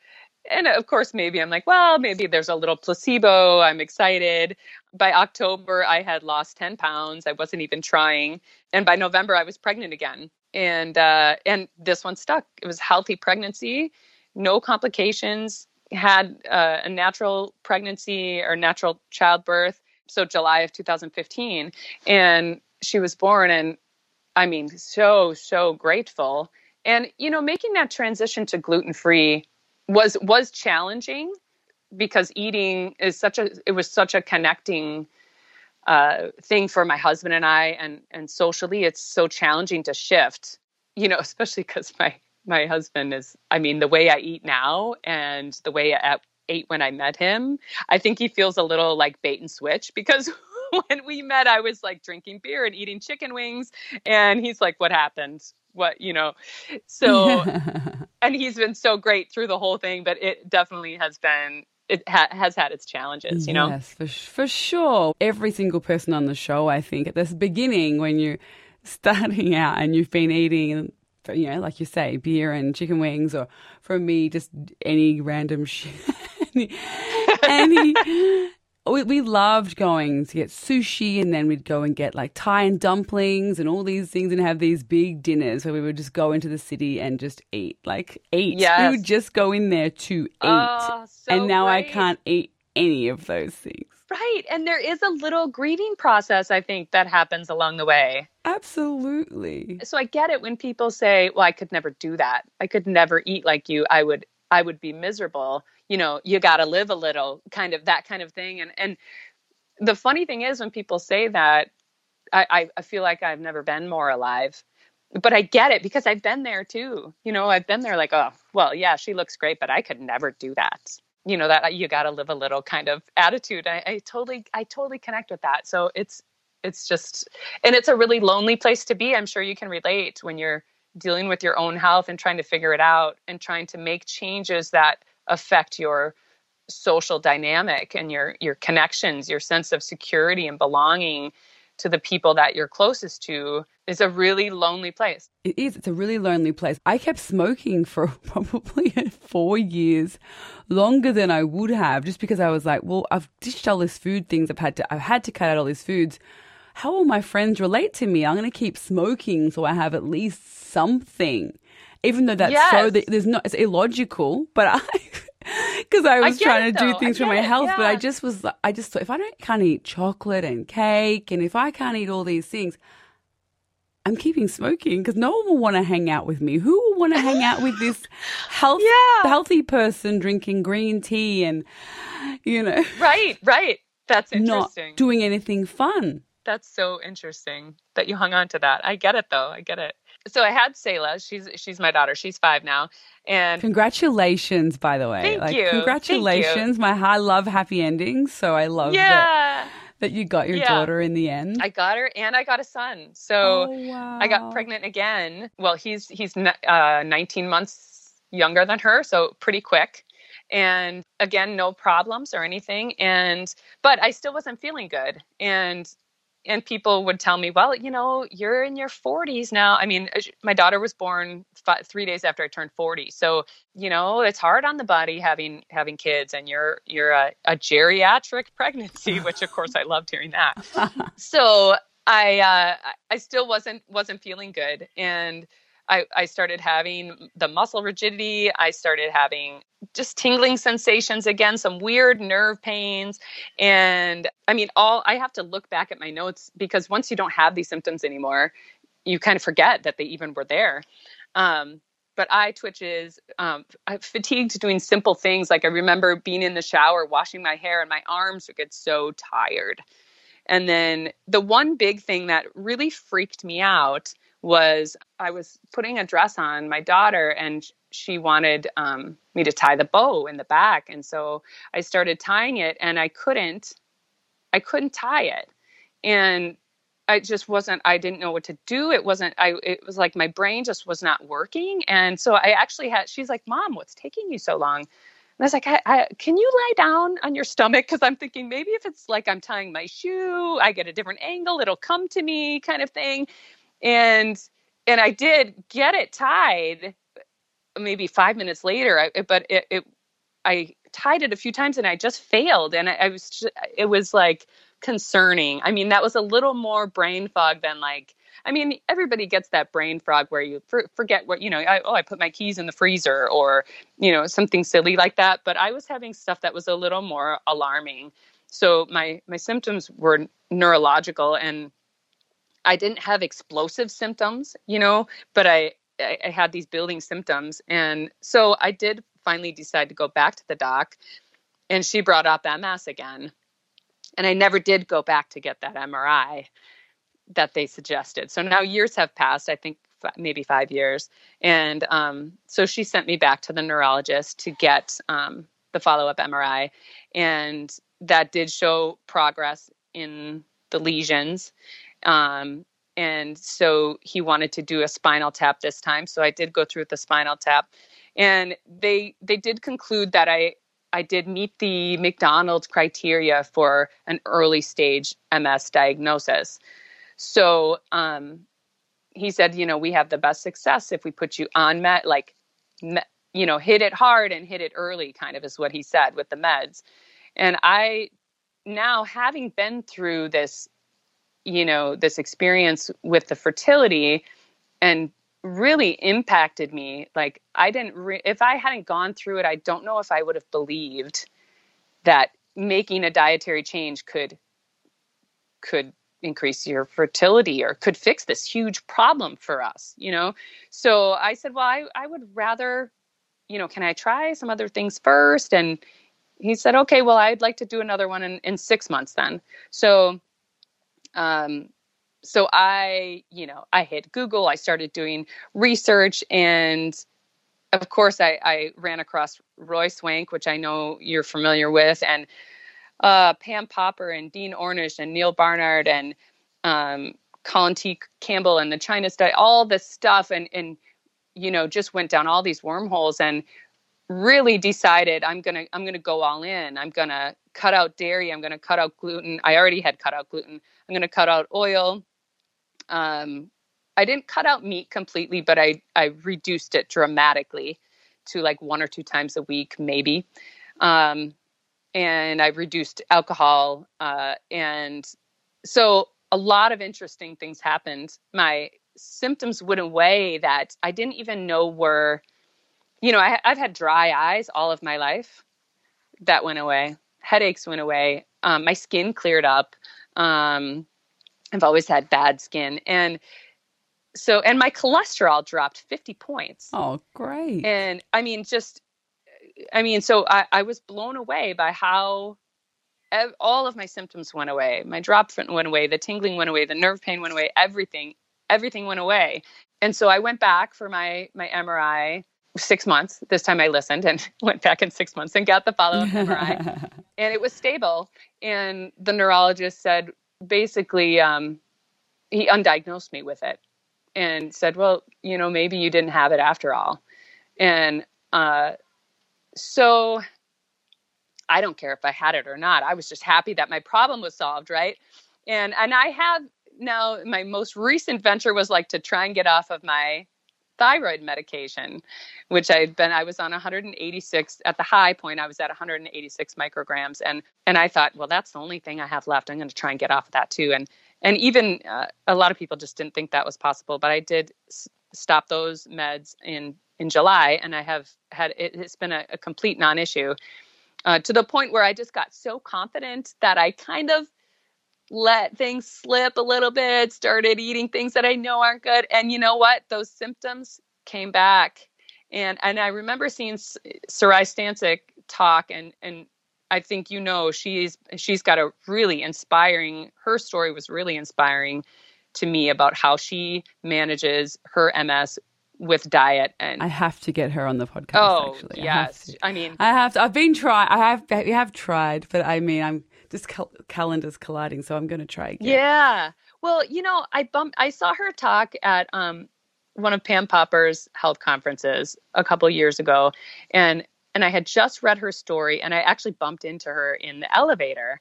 S3: and of course maybe i'm like well maybe there's a little placebo i'm excited by october i had lost 10 pounds. I wasn't even trying. And by november i was pregnant again. And uh, and this one stuck. It was healthy pregnancy no complications had uh, a natural pregnancy or natural childbirth. So july of 2015 and she was born and i mean so so grateful. And you know making that transition to gluten free was was challenging because eating is such a it was such a connecting uh, thing for my husband and I and and socially it's so challenging to shift you know especially because my my husband is I mean the way I eat now and the way I ate when I met him I think he feels a little like bait and switch because when we met I was like drinking beer and eating chicken wings and he's like what happened? What you know? So and he's been so great through the whole thing but it definitely has been it ha- has had its challenges you know?
S2: Yes for, for sure. Every single person on the show i think at this beginning when you're starting out and you've been eating you know like you say beer and chicken wings or for me just any random shit any, any we, we loved going to get sushi and then we'd go and get like Thai and dumplings and all these things and have these big dinners where we would just go into the city and just eat. Like eat. Yes. We would just go in there to oh, eat. Oh, so and now great. I can't eat any of those things.
S3: Right. And there is a little grieving process, I think, that happens along the way.
S2: Absolutely.
S3: So I get it when people say, Well, I could never do that. I could never eat like you. I would I would be miserable you know you got to live a little kind of that kind of thing and and the funny thing is when people say that I, I feel like I've never been more alive but I get it because I've been there too. You know, I've been there like, oh, well, yeah, she looks great, but I could never do that. You know, that you got to live a little kind of attitude. I, I totally, I totally connect with that. So it's, it's just, and it's a really lonely place to be. I'm sure you can relate when you're dealing with your own health and trying to figure it out and trying to make changes that affect your social dynamic and your your connections, your sense of security and belonging to the people that you're closest to is a really lonely place.
S2: It is. It's a really lonely place. I kept smoking for probably four years, longer than I would have, just because I was like, well, I've dished all these food things. I've had to, I've had to cut out all these foods. How will my friends relate to me? I'm going to keep smoking so I have at least something, even though that's
S3: Yes.
S2: so. There's not. It's illogical, but I. Because I was
S3: get
S2: trying
S3: it,
S2: to do
S3: though.
S2: things for my
S3: it,
S2: health, but I just was, I just thought if I don't can't eat chocolate and cake, and if I can't eat all these things, I'm keeping smoking because no one will want to hang out with me. Who will want to hang out with this health,
S3: Yeah.
S2: healthy person drinking green tea and, you know,
S3: Right, right. That's
S2: not doing anything fun?
S3: That's so interesting that you hung on to that. I get it though. I get it. So I had Selah. She's she's my daughter. She's five now, and
S2: Congratulations, by the way.
S3: Thank
S2: like,
S3: you. Thank you.
S2: Congratulations. My I love happy endings, so I love that,
S3: yeah,
S2: that you got your
S3: Yeah.
S2: daughter in the end.
S3: I got her, and I got a son. So
S2: oh, wow.
S3: I got pregnant again. Well, he's he's uh, 19 months younger than her, so pretty quick. And again, no problems or anything. And but I still wasn't feeling good. And and people would tell me, well, you know, you're in your 40s now. I mean, my daughter was born fi three days after I turned 40, so you know it's hard on the body having having kids, and you're you're a, a geriatric pregnancy, which of course I loved hearing that so I uh, I still wasn't wasn't feeling good, and I I started having the muscle rigidity. I started having just tingling sensations again, some weird nerve pains, and I mean, all I have to look back at my notes because once you don't have these symptoms anymore, you kind of forget that they even were there. Um, but eye twitches, um, I fatigued doing simple things. Like I remember being in the shower, washing my hair, and my arms would get so tired. And then the one big thing that really freaked me out was I was putting a dress on my daughter, and she wanted um, me to tie the bow in the back, and so I started tying it, and I couldn't. I couldn't tie it, and I just wasn't. I didn't know what to do. It wasn't. I. It was like my brain just was not working, and so I actually had. She's like, "Mom, what's taking you so long?" And I was like, I, I, "Can you lie down on your stomach?" Because I'm thinking maybe if it's like I'm tying my shoe, I get a different angle, it'll come to me, kind of thing. And and I did get it tied. Maybe five minutes later, I, but it, it I tied it a few times and I just failed, and I, I was just, it was like concerning. I mean, that was a little more brain fog than like. I mean, everybody gets that brain fog where you for, forget what you know. I, oh, I put my keys in the freezer, or you know, something silly like that. But I was having stuff that was a little more alarming. So my my symptoms were neurological, and I didn't have explosive symptoms, you know, but I I, I had these building symptoms, and so I did finally decide to go back to the doc, and she brought up MS again, and I never did go back to get that MRI that they suggested. So now years have passed, I think maybe five years. And um, so she sent me back to the neurologist to get um, the follow up MRI. And that did show progress in the lesions. Um, and so he wanted to do a spinal tap this time. So I did go through with the spinal tap. And they they did conclude that I I did meet the McDonald's criteria for an early stage MS diagnosis. So um, he said, you know, we have the best success if we put you on met like, me, you know, hit it hard and hit it early, kind of is what he said with the meds. And I, now having been through this, you know, this experience with the fertility and really impacted me. Like, I didn't, re- if I hadn't gone through it, I don't know if I would have believed that making a dietary change could, could increase your fertility or could fix this huge problem for us, you know? So I said, well, I, I would rather, you know, can I try some other things first? And he said, okay, well, I'd like to do another one in, in six months then. So, um, so I, you know, I hit Google, I started doing research and of course I, I ran across Roy Swank, which I know you're familiar with, and uh, Pam Popper and Dean Ornish and Neal Barnard and um, Colin T. Campbell and the China study, all this stuff, and and you know just went down all these wormholes and really decided I'm gonna I'm gonna go all in. I'm gonna cut out dairy. I'm gonna cut out gluten. I already had cut out gluten. I'm gonna cut out oil. Um, I didn't cut out meat completely, but I I reduced it dramatically to like one or two times a week, maybe. Um, and I reduced alcohol, uh, and so a lot of interesting things happened. My symptoms went away that I didn't even know were, you know, I, have had dry eyes all of my life. That went away. Headaches went away. Um, my skin cleared up. Um, I've always had bad skin, and so and my cholesterol dropped 50 points.
S2: Oh, great!
S3: And I mean, just I mean, so I, I was blown away by how ev- all of my symptoms went away. My drop went away, the tingling went away, the nerve pain went away, everything, everything went away. And so I went back for my my MRI six months. This time I listened and went back in six months and got the follow up MRI, and it was stable. And the neurologist said basically um, he undiagnosed me with it and said, "Well, you know, maybe you didn't have it after all." And uh, so I don't care if I had it or not. I was just happy that my problem was solved, right? And and I have now my most recent venture was like to try and get off of my thyroid medication, which I'd been I was on 186 at the high point I was at 186 micrograms and and I thought, well that's the only thing I have left. I'm going to try and get off of that too. And and even uh, a lot of people just didn't think that was possible, but I did s- stop those meds in in July, and I have had it, has been a, a complete non-issue uh, to the point where I just got so confident that I kind of let things slip a little bit, started eating things that I know aren't good, and you know what? Those symptoms came back, and and I remember seeing Saray Stancic talk, and and I think you know she's she's got a really inspiring. Her story was really inspiring to me about how she manages her MS with diet and
S2: I have to get her on the podcast.
S3: Oh
S2: actually.
S3: yes,
S2: I,
S3: I, mean
S2: I have to. I've been trying. I have. We have tried, but I mean, I'm just cal- calendars colliding, so I'm going to try again.
S3: yeah. Well, you know, I bumped. I saw her talk at um one of Pam Popper's health conferences a couple years ago, and and I had just read her story, and I actually bumped into her in the elevator,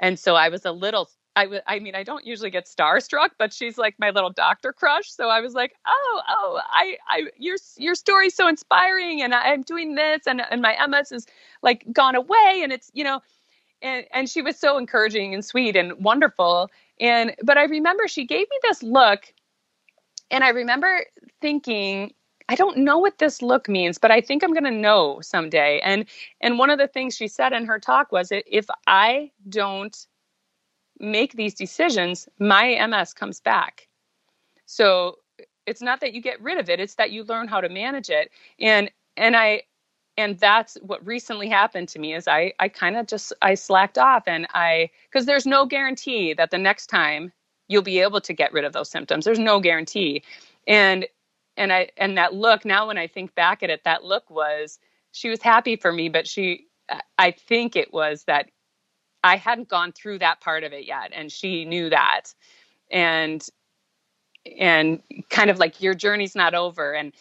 S3: and so I was a little I, w- I mean, I don't usually get starstruck, but she's like my little doctor crush. So I was like, oh, oh, I, I, your, your story's so inspiring, and I, am doing this, and and my MS is like gone away, and it's you know, and and she was so encouraging and sweet and wonderful, and but I remember she gave me this look, and I remember thinking. I don't know what this look means, but I think I'm going to know someday. And and one of the things she said in her talk was if I don't make these decisions, my MS comes back. So it's not that you get rid of it, it's that you learn how to manage it. And and I and that's what recently happened to me is I I kind of just I slacked off and I cuz there's no guarantee that the next time you'll be able to get rid of those symptoms. There's no guarantee. And and I and that look now when I think back at it that look was she was happy for me but she I think it was that I hadn't gone through that part of it yet, and she knew that, and and kind of like your journey's not over, and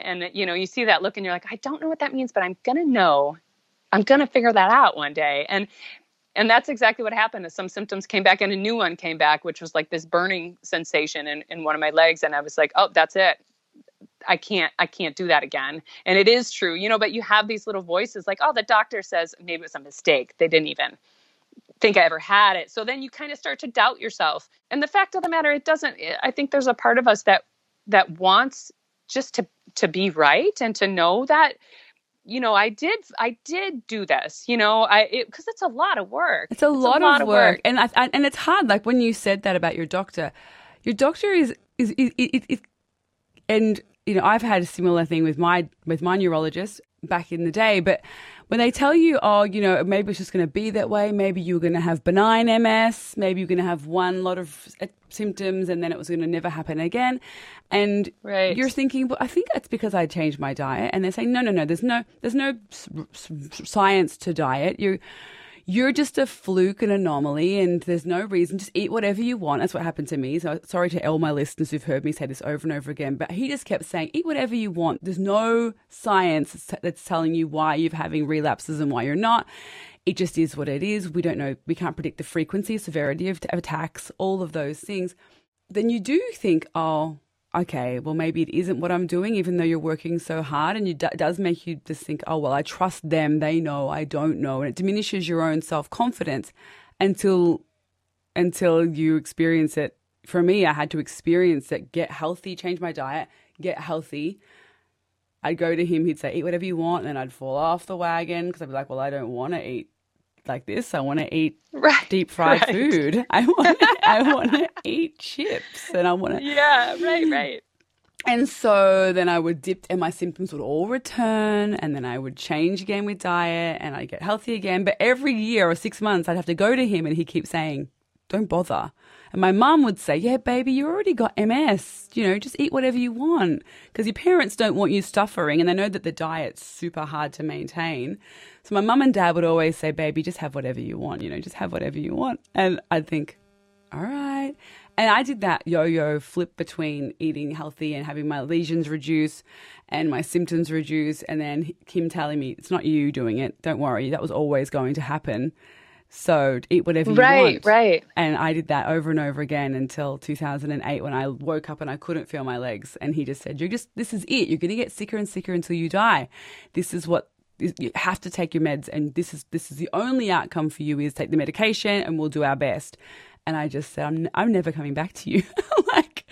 S3: and you know you see that look, and you're like, I don't know what that means, but I'm gonna know, I'm gonna figure that out one day, and and that's exactly what happened. As some symptoms came back, and a new one came back, which was like this burning sensation in, in one of my legs, and I was like, oh, that's it. I can't I can't do that again. And it is true, you know, but you have these little voices like, oh, the doctor says maybe it was a mistake. They didn't even think I ever had it. So then you kind of start to doubt yourself. And the fact of the matter, it doesn't. I think there's a part of us that that wants just to to be right and to know that you know i did i did do this you know i because it, it's a lot of work.
S2: It's a, it's lot, a lot, of, work, work. and I, I, and it's hard like when you said that about your doctor. Your doctor is is, is, is, is and you know i've had a similar thing with my with my neurologist back in the day but when they tell you, oh, you know, maybe it's just going to be that way, maybe you're going to have benign MS, maybe you're going to have one lot of uh, symptoms and then it was going to never happen again. And
S3: right.
S2: you're thinking, well, I think that's because I changed my diet. And they're saying, no, no, no, there's no, there's no science to diet. You, you're just a fluke, an anomaly, and there's no reason. Just eat whatever you want. That's what happened to me. So sorry to all my listeners who've heard me say this over and over again, but he just kept saying, eat whatever you want. There's no science that's telling you why you're having relapses and why you're not. It just is what it is. We don't know. We can't predict the frequency, severity of attacks, all of those things. Then you do think, oh, okay, well, maybe it isn't what I'm doing, even though you're working so hard. And it does make you just think, oh, well, I trust them. They know, I don't know. And it diminishes your own self confidence until, until you experience it. For me, I had to experience it, get healthy, change my diet, get healthy. I'd go to him, he'd say, eat whatever you want. And then I'd fall off the wagon because I'd be like, well, I don't want to eat like this. I want to eat right, deep fried right. food. I want I want to eat chips and I want to
S3: Yeah, right, right.
S2: And so then I would dip and my symptoms would all return and then I would change again with diet and I'd get healthy again. But every year or six months I'd have to go to him and he keeps saying, Don't bother. And my mum would say, Yeah, baby, you already got MS. You know, just eat whatever you want. Because your parents don't want you suffering and they know that the diet's super hard to maintain. So my mum and dad would always say, Baby, just have whatever you want, you know, just have whatever you want. And I'd think, All right. And I did that yo yo flip between eating healthy and having my lesions reduce and my symptoms reduce. And then Kim telling me, It's not you doing it. Don't worry. That was always going to happen. So eat whatever you
S3: right,
S2: want.
S3: Right, right.
S2: And I did that over and over again until 2008 when I woke up and I couldn't feel my legs. And he just said, "You're just this is it. You're going to get sicker and sicker until you die. This is what you have to take your meds, and this is this is the only outcome for you is take the medication, and we'll do our best." And I just said, "I'm I'm never coming back to you." like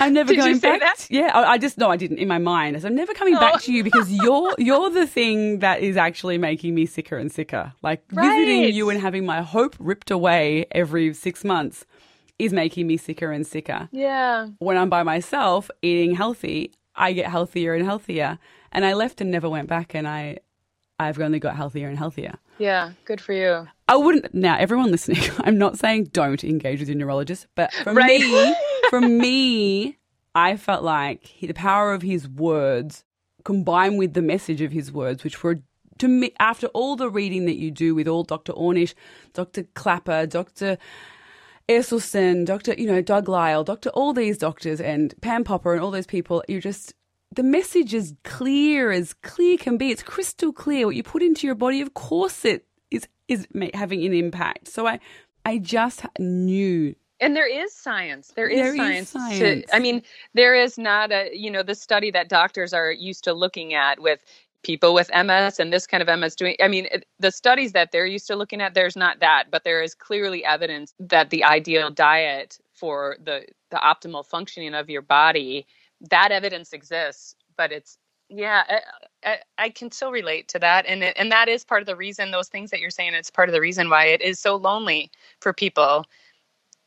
S2: I'm never
S3: Did
S2: going back.
S3: That?
S2: Yeah, I, I, just no, I didn't in my mind. I said, I'm never coming oh. back to you because you're you're the thing that is actually making me sicker and sicker. Like right. visiting you and having my hope ripped away every six months is making me sicker and sicker.
S3: Yeah.
S2: When I'm by myself eating healthy, I get healthier and healthier. And I left and never went back, and I I've only got healthier and healthier.
S3: Yeah, good for you.
S2: I wouldn't now. Everyone listening, I'm not saying don't engage with your neurologist, but for right. me, for me, I felt like the power of his words combined with the message of his words, which were to me, after all the reading that you do with all Dr. Ornish, Dr. Klaper, Dr. Esselstyn, Dr. You know, Doug Lisle, Dr. all these doctors and Pam Popper and all those people, you just the message is clear as clear can be. It's crystal clear. What you put into your body, of course, it is is having an impact. So I I just knew
S3: and there is science there is
S2: there
S3: science,
S2: is science.
S3: To, i mean there is not a you know the study that doctors are used to looking at with people with ms and this kind of ms doing i mean the studies that they're used to looking at there's not that but there is clearly evidence that the ideal diet for the the optimal functioning of your body that evidence exists but it's yeah I, I, I, can still relate to that. And it, and that is part of the reason those things that you're saying it's part of the reason why it is so lonely for people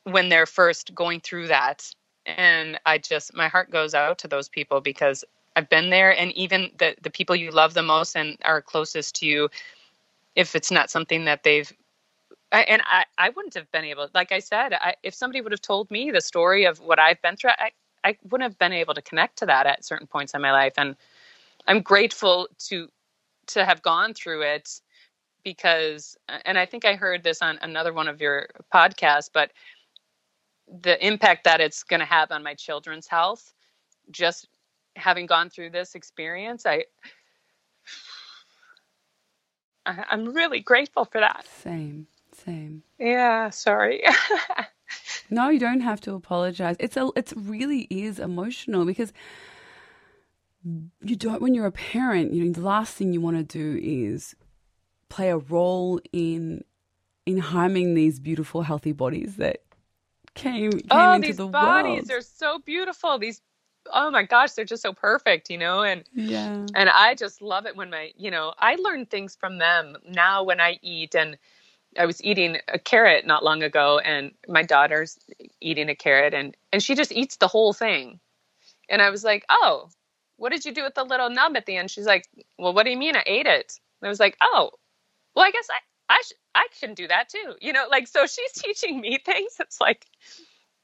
S3: when they're first going through that. And i just my heart goes out to those people because i've been there and even the the people you love the most and are closest to you if it's not something that they've I, and I, I wouldn't have been able like i said I, if somebody would have told me the story of what i've been through I, I wouldn't have been able to connect to that at certain points in my life. And i'm grateful to to have gone through it because and i think i heard this on another one of your podcasts but the impact that it's going to have on my children's health just having gone through this experience i i'm really grateful for that
S2: same same
S3: yeah sorry
S2: no you don't have to apologize it's a it really is emotional because you don't when you're a parent you know the last thing you want to do is play a role in in harming these beautiful healthy bodies that came, came
S3: oh,
S2: into
S3: these
S2: the
S3: bodies
S2: world.
S3: are so beautiful. These oh my gosh, they're just so perfect, you know, and
S2: yeah.
S3: And I just love it when my, you know, I learn things from them now when I eat and I was eating a carrot not long ago and my daughter's eating a carrot and and she just eats the whole thing. And I was like, "Oh, what did you do with the little nub at the end?" She's like, "Well, what do you mean I ate it?" And I was like, "Oh, well, I guess I I sh- I can do that too. You know, like so she's teaching me things. It's like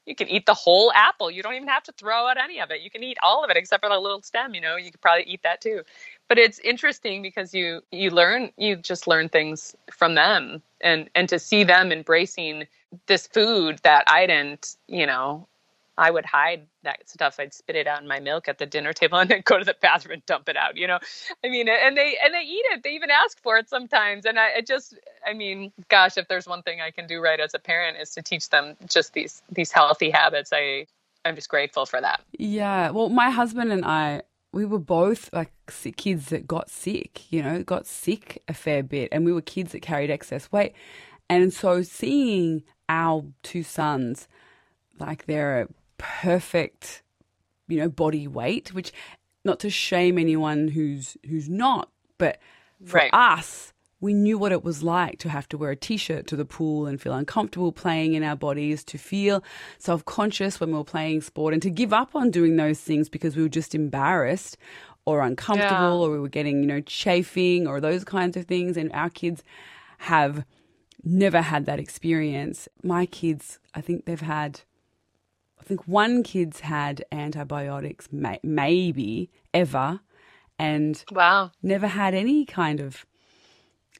S3: you can eat the whole apple. You don't even have to throw out any of it. You can eat all of it except for the little stem, you know. You could probably eat that too. but it's interesting because you you learn you just learn things from them and and to see them embracing this food that I didn't, you know, I would hide that stuff. I'd spit it out in my milk at the dinner table and then go to the bathroom and dump it out. You know, I mean, and they and they eat it. They even ask for it sometimes. And I, just, I mean, gosh, if there's one thing I can do right as a parent is to teach them just these these healthy habits. I I'm just grateful for that.
S2: Yeah. Well, my husband and I, we were both like kids that got sick. You know, got sick a fair bit, and we were kids that carried excess weight. And so seeing our two sons like they're perfect, you know, body weight, which not to shame anyone who's who's not, but for
S3: right.
S2: us, we knew what it was like to have to wear a t-shirt to the pool and feel uncomfortable playing in our bodies, to feel self-conscious when we were playing sport and to give up on doing those things because we were just embarrassed or uncomfortable yeah. or we were getting, you know, chafing or those kinds of things and our kids have never had that experience. My kids, I think they've had I think one kid's had antibiotics, may, maybe ever, and
S3: wow,
S2: never had any kind of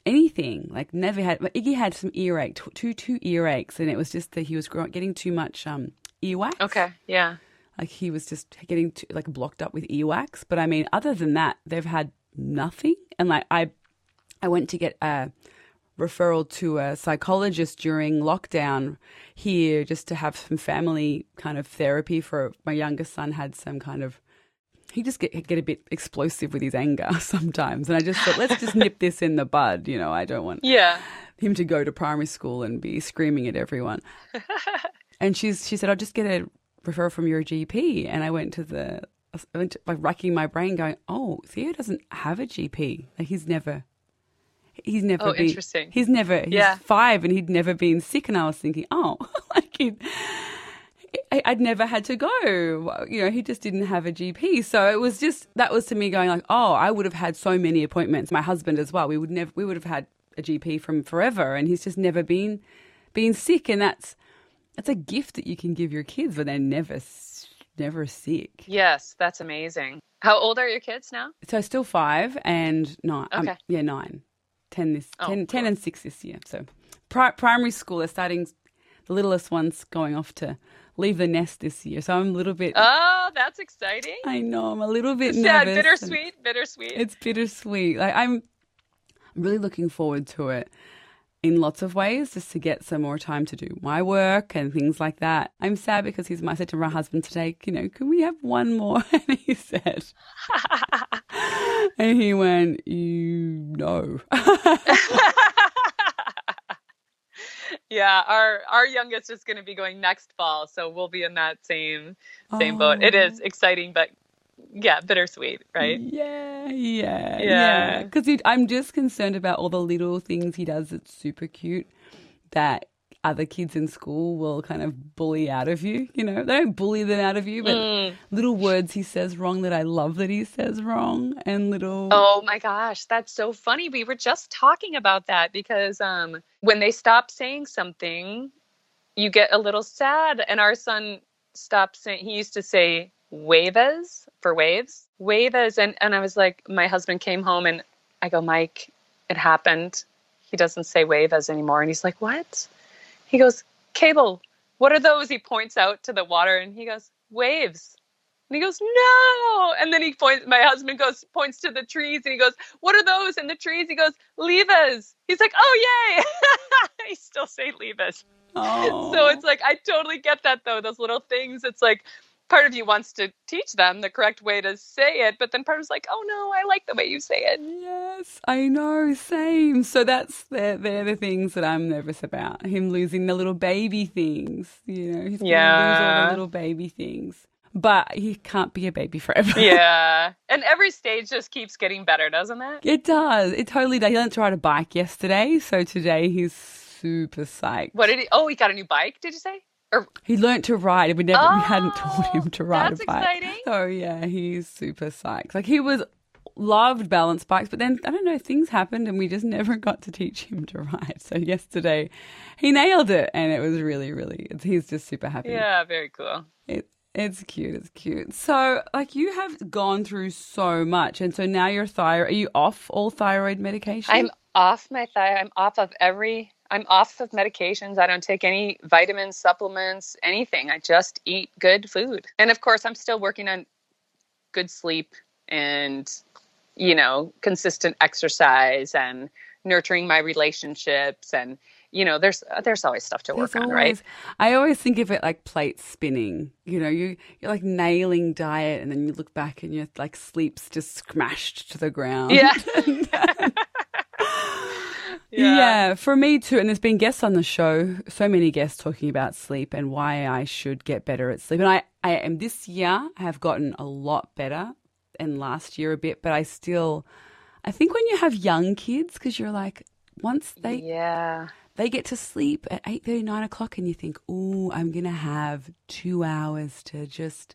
S2: anything. Like never had. Iggy had some earache, two two earaches, and it was just that he was getting too much um, earwax.
S3: Okay, yeah.
S2: Like he was just getting too, like blocked up with earwax. But I mean, other than that, they've had nothing. And like I, I went to get a referral to a psychologist during lockdown here just to have some family kind of therapy for my youngest son had some kind of he just get get a bit explosive with his anger sometimes. And i just thought let's just nip this in the bud you know i don't want
S3: yeah.
S2: him to go to primary school and be screaming at everyone. And she's she said i'll just get a referral from your gp and i went to the I went to, like racking my brain going oh theo doesn't have a gp like he's never he's never
S3: oh,
S2: been
S3: interesting.
S2: he's never he's
S3: yeah.
S2: five and he'd never been sick and I was thinking, oh, like he I'd never had to go. You know, he just didn't have a GP. So it was just that was to me going like, oh, I would have had so many appointments. My husband as well. We would never we would have had a GP from forever and he's just never been been sick and that's that's a gift that you can give your kids when they're never never sick.
S3: Yes, that's amazing. How old are your kids now?
S2: So still 5 and 9.
S3: Okay.
S2: Um, yeah, 9. 10 this
S3: Oh,
S2: 10, 10 and 6 this year. So pri- primary school they're starting the littlest one's going off to leave the nest this year. So I'm a little bit
S3: Oh, that's exciting.
S2: I know I'm a little bit
S3: Yeah,
S2: nervous.
S3: bittersweet, bittersweet.
S2: It's bittersweet. Like I'm I'm really looking forward to it in lots of ways just to get some more time to do my work and things like that. I'm sad because he's I said to my husband today, you know, can we have one more? And he said and he went, You know.
S3: yeah, our our youngest is going to be going next fall, so we'll be in that same same boat. It is
S2: Oh.
S3: exciting, but yeah, bittersweet, right?
S2: Yeah, yeah,
S3: Yeah.
S2: yeah. Because I'm just concerned about all the little things he does that's super cute that other kids in school will kind of bully out of you. You know, they don't bully them out of you, but
S3: Mm.
S2: little words he says wrong that I love that he says wrong, and little.
S3: Oh my gosh, that's so funny. We were just talking about that because um, when they stop saying something, you get a little sad. And our son stopped saying, he used to say waves for waves, waves. And, and I was like, my husband came home and I go, Mike, it happened. He doesn't say waves anymore. And he's like, what? He goes, cable, what are those? He points out to the water and he goes, waves. And he goes, no. And then he points, my husband goes, points to the trees and he goes, what are those in the trees? He goes, levas. He's like, oh, yay. he still say levas.
S2: Oh.
S3: So it's like, I totally get that though. Those little things. It's like, part of you wants to teach them the correct way to say it, but then part of it's like, oh no, I like the way you say it.
S2: Yes, I know, same. So that's the, they're the things that I'm nervous about. Him losing the little baby things. You know, he's to lose all the little baby things. But he can't be a baby forever.
S3: Yeah. And every stage just keeps getting better, doesn't it?
S2: It does. It totally does. He learned to ride a bike yesterday, so today he's super psyched.
S3: What did he? Oh, he got a new bike, did you say? Or
S2: He learnt to ride. We never we hadn't oh, taught
S3: Oh,
S2: him to ride
S3: that's
S2: a bike.
S3: exciting.
S2: So yeah, he's super psyched. Like he was loved balance bikes, but then I don't know, things happened and we just never got to teach him to ride. So yesterday he nailed it and it was really, really he's just super happy.
S3: yeah, very cool.
S2: It, It's cute. It's cute. So, like, you have gone through so much, and so now you're thyroid. Are you off all thyroid medication?
S3: I'm off my thyroid. I'm off of every. I'm off of medications. I don't take any vitamins, supplements, anything. I just eat good food, and of course, I'm still working on good sleep and you know consistent exercise and nurturing my relationships and you know there's there's always stuff to work
S2: There's
S3: on
S2: always-
S3: right
S2: I always think of it like plate spinning. You know, you you're like nailing diet, and then you look back and your like sleep's just smashed to the ground.
S3: yeah
S2: Yeah. for me too. And there's been guests on the show, so many guests talking about sleep and why I should get better at sleep. And I, I am this year I have gotten a lot better and last year a bit, but I still, I think when you have young kids, because you're like, once they
S3: yeah
S2: they get to sleep at eight thirty, nine o'clock, and you think, "Oh, I'm gonna have two hours to just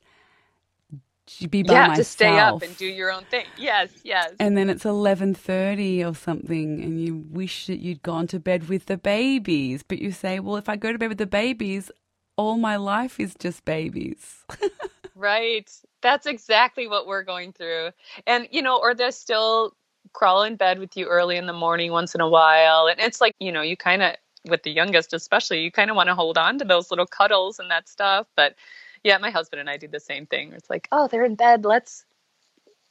S2: be by
S3: yeah
S2: myself."
S3: to stay up and do your own thing yes yes
S2: and then it's 11:30 or something and you wish that you'd gone to bed with the babies but you say well if I go to bed with the babies all my life is just babies
S3: Right. That's exactly what we're going through. And, you know, or they'll still crawl in bed with you early in the morning once in a while. And it's like, you know, you kind of, with the youngest especially, you kind of want to hold on to those little cuddles and that stuff. But yeah, my husband and I do the same thing. It's like, oh, they're in bed. Let's,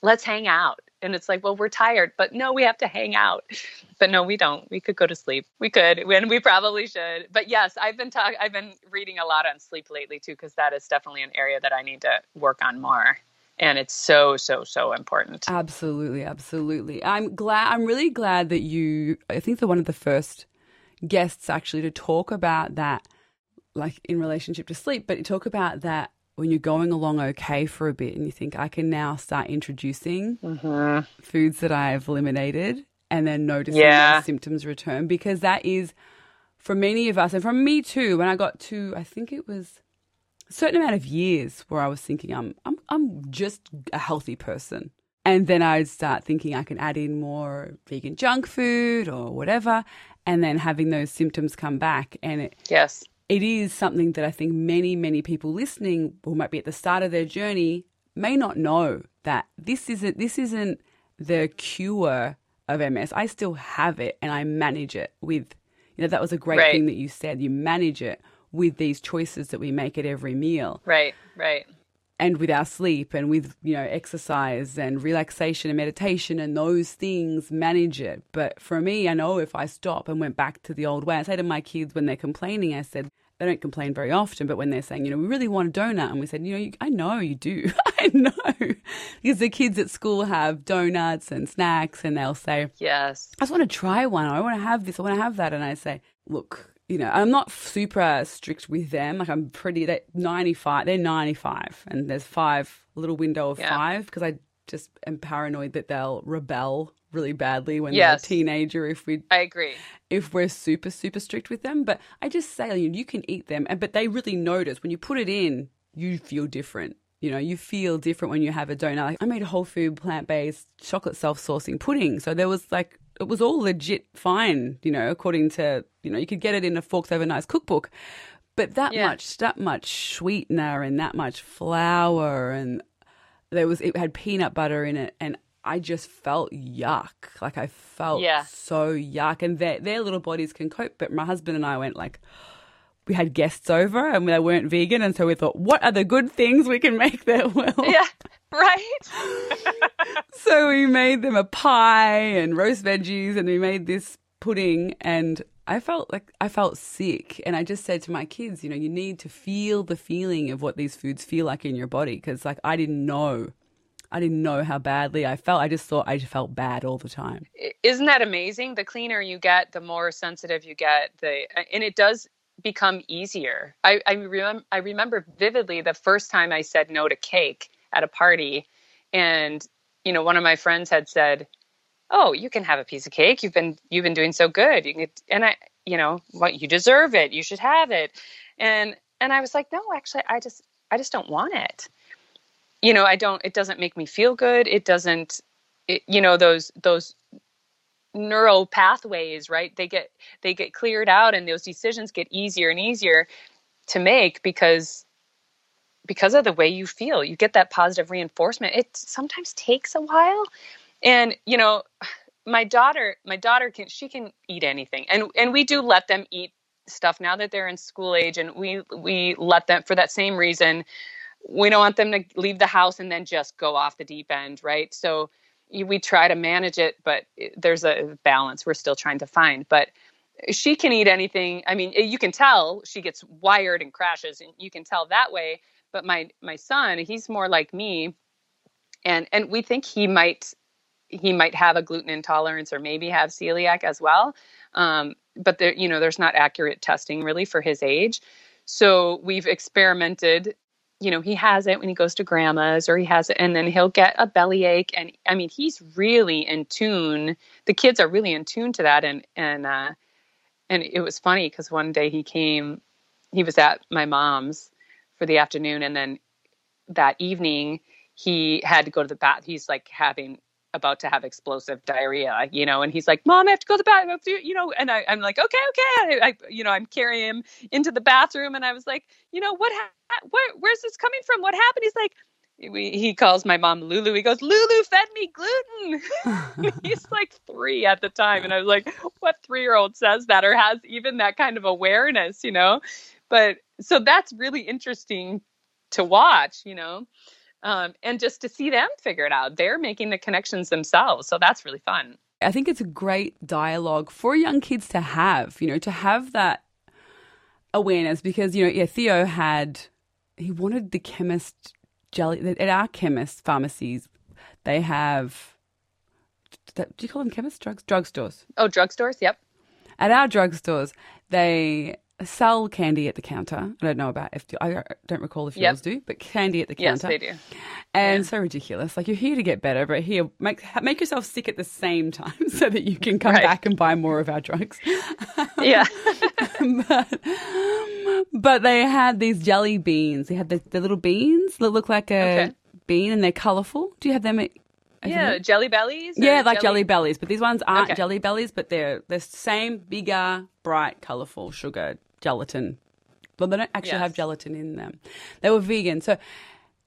S3: let's hang out. And it's like, well, we're tired, but no, we have to hang out. But no, we don't. We could go to sleep. We could, and we probably should. But yes, I've been talking. I've been reading a lot on sleep lately too, because that is definitely an area that I need to work on more. And it's so, so, so important.
S2: absolutely absolutely I'm glad I'm really glad that you I think they're one of the first guests actually to talk about that like in relationship to sleep but you talk about that when you're going along okay for a bit and you think I can now start introducing
S3: Mm-hmm.
S2: foods that I've eliminated and then noticing
S3: Yeah.
S2: those symptoms return because that is for many of us and from me too when I got to I think it was a certain amount of years where I was thinking I'm I'm I'm just a healthy person and then I'd start thinking I can add in more vegan junk food or whatever and then having those symptoms come back and it
S3: Yes.
S2: It is something that I think many, many people listening who might be at the start of their journey may not know that this isn't this isn't the cure of MS. I still have it and I manage it with you know, that was a great
S3: Right.
S2: thing that you said. You manage it with these choices that we make at every meal
S3: Right. Right.
S2: and with our sleep and with you know exercise and relaxation and meditation and those things manage it but for me i know if i stop and went back to the old way i say to my kids when they're complaining i said they don't complain very often but when they're saying you know we really want a donut and we said you know you, i know you do i know because the kids at school have donuts and snacks and they'll say
S3: Yes.
S2: I just want to try one. I want to have this. I want to have that. And I say, look, you know, I'm not super strict with them. Like I'm pretty, they're 95, they're 95 and there's five, little window of
S3: Yeah.
S2: five because I just am paranoid that they'll rebel really badly when
S3: Yes.
S2: they're a teenager if we
S3: I agree.
S2: if we're super super strict with them but i just say you, you can eat them and but they really notice when you put it in you feel different you know you feel different when you have a donut like i made a whole food plant-based chocolate self-saucing pudding so there was like it was all legit fine you know according to you know you could get it in a forks over knives cookbook but that
S3: Yeah.
S2: much that much sweetener and that much flour and there was it had peanut butter in it and I just felt yuck. Like I felt
S3: Yeah.
S2: so yuck. And their their little bodies can cope. But my husband and I went like we had guests over and they weren't vegan and so we thought, what are the good things we can make that well?
S3: Yeah. Right.
S2: So we made them a pie and roast veggies and we made this pudding and I felt like I felt sick and I just said to my kids, you know, you need to feel the feeling of what these foods feel like in your body because like I didn't know. I didn't know how badly I felt. I just thought I just felt bad all the time.
S3: isn't that amazing? The cleaner you get the more sensitive you get the and it does become easier. I i, remem- I remember vividly the first time i said no to cake at a party and you know one of my friends had said oh you can have a piece of cake. You've been you've been doing so good. You can, and i you know what you deserve it. You should have it. And and i was like no actually i just i just don't want it you know i don't it doesn't make me feel good it doesn't it, you know those those neural pathways right they get they get cleared out and those decisions get easier and easier to make because because of the way you feel. You get that positive reinforcement. It sometimes takes a while. And, you know, my daughter, my daughter can she can eat anything. And and we do let them eat stuff now that they're in school age and we we let them for that same reason. We don't want them to leave the house and then just go off the deep end, right? So we try to manage it, but there's a balance we're still trying to find. But she can eat anything. I mean, you can tell she gets wired and crashes, and you can tell that way. But my my son, he's more like me, and and we think he might he might have a gluten intolerance or maybe have celiac as well. Um, but there, you know, there's not accurate testing really for his age. So we've experimented. You know, he has it when he goes to grandma's, or he has it, and then he'll get a bellyache. And I mean, he's really in tune. The kids are really in tune to that. And and uh, and it was funny because one day he came, he was at my mom's for the afternoon, and then that evening he had to go to the bath. He's like having about to have explosive diarrhea, you know, and he's like, "Mom, I have to go to the bathroom," you know, and I, am like, "Okay, okay," I, you know, I'm carrying him into the bathroom, and I was like, "You know, what? Ha- where, where's this coming from? What happened?" He's like, we, he calls my mom Lulu. He goes, Lulu fed me gluten. He's like three at the time. And I was like, what three year old says that or has even that kind of awareness, you know? But so that's really interesting to watch, you know? Um, and just to see them figure it out. They're making the connections themselves. So that's really fun.
S2: I think it's a great dialogue for young kids to have, you know, to have that awareness because, you know, yeah, Theo had, he wanted the chemist jelly, at our chemist pharmacies, they have, do you call them chemist Drugs? Drugstores.
S3: Oh, drugstores? Yep.
S2: At our drugstores, they sell candy at the counter. I don't know about if I don't recall if yours yep. do, but candy at the counter.
S3: Yes, they do.
S2: And yeah. so ridiculous. Like you're here to get better, but here make make yourself sick at the same time so that you can come right. back and buy more of our drugs.
S3: yeah.
S2: but, but they had these jelly beans. They had the, the little beans that look like a okay. bean and they're colourful. Do you have them at
S3: yeah, jelly bellies.
S2: Yeah, like jelly? jelly? bellies, but these ones aren't okay. jelly bellies, but they're the same bigger, bright, colourful sugar gelatin. But they don't actually yes. have gelatin in them. They were vegan. So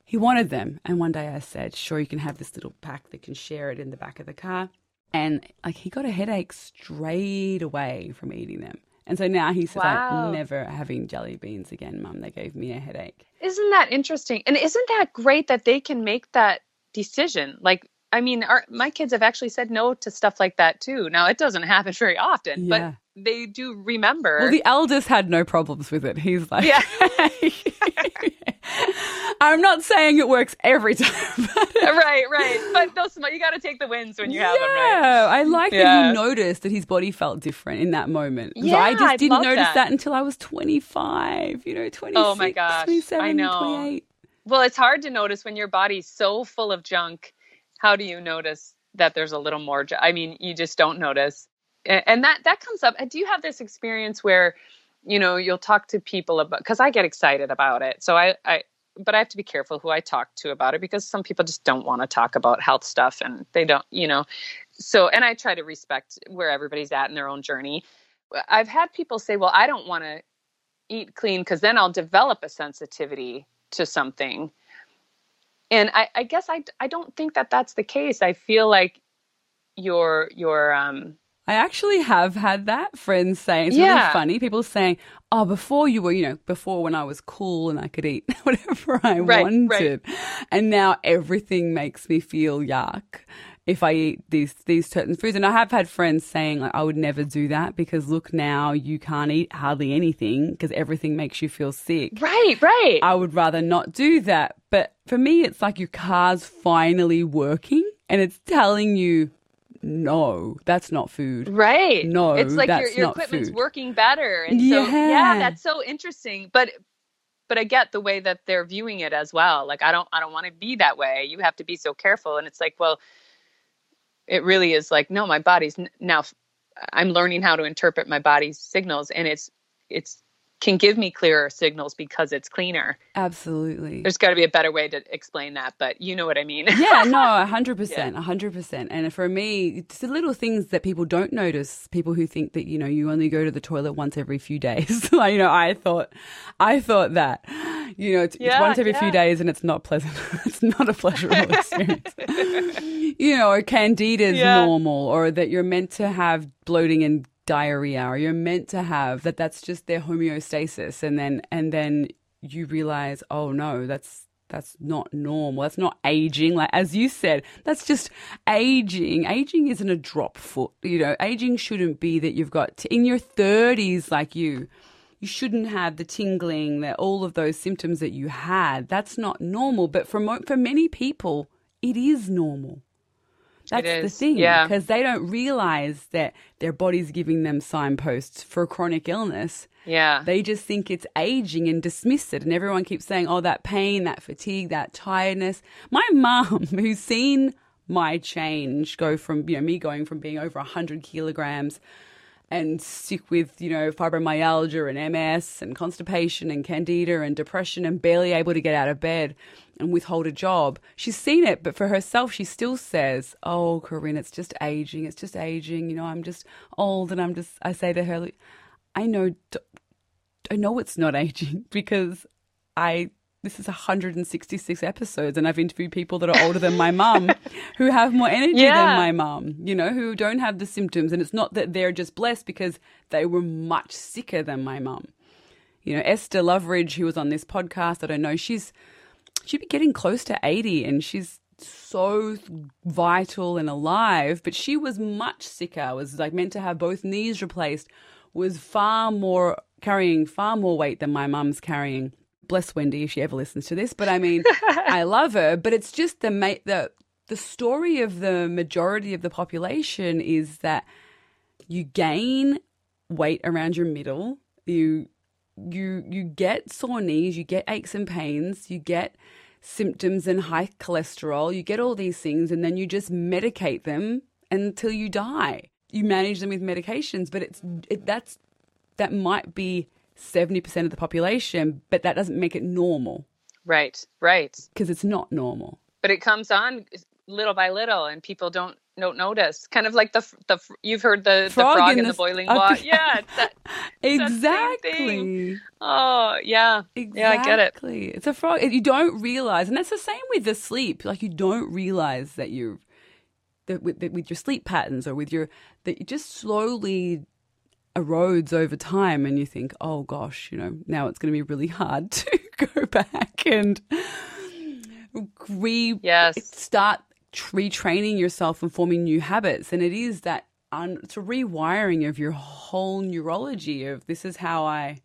S2: he wanted them. And one day I said, sure, you can have this little pack that can share it in the back of the car. And like he got a headache straight away from eating them. And so now he says, wow. I'm never having jelly beans again, mum. They gave me a headache.
S3: Isn't that interesting? And isn't that great that they can make that decision? Like, I mean, our, my kids have actually said no to stuff like that too. Now, it doesn't happen very often, yeah. but they do remember.
S2: Well, the eldest had no problems with it. He's like, yeah. I'm not saying it works every time.
S3: right, right. But those you got to take the wins when you have
S2: yeah,
S3: them, right?
S2: Yeah, I like yeah. that he noticed that his body felt different in that moment.
S3: Yeah,
S2: I just
S3: I
S2: didn't notice
S3: that.
S2: that. until I was 25, you know, 26,
S3: oh my gosh,
S2: 27,
S3: I know.
S2: 28.
S3: Well, it's hard to notice when your body's so full of junk. How do you notice that there's a little more? I mean, you just don't notice. And that that comes up do you have this experience where you know you'll talk to people about because i get excited about it. So i i but i have to be careful who i talk to about it because some people just don't want to talk about health stuff and they don't you know. So and i try to respect where everybody's at in their own journey. I've had people say well i don't want to eat clean because then i'll develop a sensitivity to something and I, I guess I, I don't think that that's the case i feel like your your um
S2: I actually have had that. Friends saying it's yeah. really funny. People saying, "Oh, before you were, you know, before when I was cool and I could eat whatever I right, wanted, right. and now everything makes me feel yuck." If I eat these these certain foods, and I have had friends saying like I would never do that because look now you can't eat hardly anything because everything makes you feel sick.
S3: Right, right.
S2: I would rather not do that. But for me, it's like your car's finally working and it's telling you no, that's not food.
S3: Right.
S2: No,
S3: it's like
S2: your,
S3: your equipment's
S2: food.
S3: working better, and
S2: yeah.
S3: so yeah, that's so interesting. But but I get the way that they're viewing it as well. Like I don't I don't want to be that way. You have to be so careful, and it's like well, it really is like no, my body's now. I'm learning how to interpret my body's signals, and it's it's can give me clearer signals because it's cleaner.
S2: Absolutely.
S3: There's got to be a better way to explain that, but you know what I mean.
S2: yeah, no, 100%, yeah. 100%. And for me, it's the little things that people don't notice, people who think that, you know, you only go to the toilet once every few days. like, you know, I thought I thought that. You know, it's, it's once every
S3: yeah.
S2: few days and it's not pleasant. it's not a pleasurable experience. you know, or candida's
S3: Yeah.
S2: normal, or that you're meant to have bloating and diarrhea, or you're meant to have that. That's just their homeostasis, and then and then you realize, oh no, that's that's not normal. That's not aging. Like as you said, that's just aging. Aging isn't a drop foot. You know, aging shouldn't be that you've got t- in your thirties like you. You shouldn't have the tingling, that all of those symptoms that you had. That's not normal. But for mo- for many people, it is normal. That's the thing,
S3: yeah.
S2: because they don't realize that their body's giving them signposts for a chronic illness.
S3: Yeah.
S2: They just think it's aging and dismiss it. And everyone keeps saying, oh, that pain, that fatigue, that tiredness. My mum, who's seen my change go from, you know, me going from being over 100 kilograms and sick with, you know, fibromyalgia and MS and constipation and candida and depression and barely able to get out of bed and withhold a job. She's seen it, but for herself, she still says, Oh, Corinne, it's just aging. It's just aging. You know, I'm just old. And I'm just, I say to her, I know, I know it's not aging because I this is 166 episodes and I've interviewed people that are older than my mum who have more energy
S3: Yeah.
S2: than my mum, you know, who don't have the symptoms and it's not that they're just blessed because they were much sicker than my mum. You know, Esther Loveridge who was on this podcast, I don't know, she's she'd be getting close to 80 and she's so vital and alive, but she was much sicker, was like meant to have both knees replaced, was far more carrying far more weight than my mum's carrying. Bless Wendy if she ever listens to this, but I mean, I love her, but it's just the ma- the the story of the majority of the population is that you gain weight around your middle, you you you get sore knees, you get aches and pains, you get symptoms and high cholesterol, you get all these things and then you just medicate them until you die. You manage them with medications, but it's it, that's that might be 70% of the population, but that doesn't make it normal
S3: Right. Right.
S2: because it's not normal.
S3: But it comes on little by little, and people don't don't notice. Kind of like the the you've heard the
S2: Frog
S3: the frog
S2: in
S3: in
S2: the
S3: the boiling oh,
S2: okay.
S3: water. Yeah. That,
S2: Exactly.
S3: oh yeah.
S2: Exactly.
S3: Yeah, I get it.
S2: It's a frog. You don't realize, and that's the same with the sleep. Like you don't realize that you're that with, that with your sleep patterns or with your that you just slowly erodes over time, and you think, oh gosh, you know, now it's going to be really hard to go back and re
S3: Yes.
S2: start retraining yourself and forming new habits. And it is that un- it's a rewiring of your whole neurology of this is how I.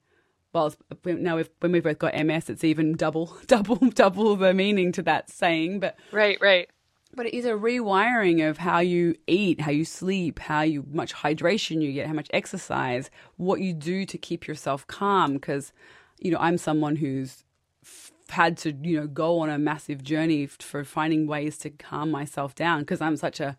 S2: Well, now if, when we've both got MS, it's even double, double, double the meaning to that saying. But
S3: Right. Right.
S2: But it is a rewiring of how you eat, how you sleep, how you much hydration you get, how much exercise, what you do to keep yourself calm. Because, you know, I'm someone who's had to, you know, go on a massive journey for finding ways to calm myself down because I'm such a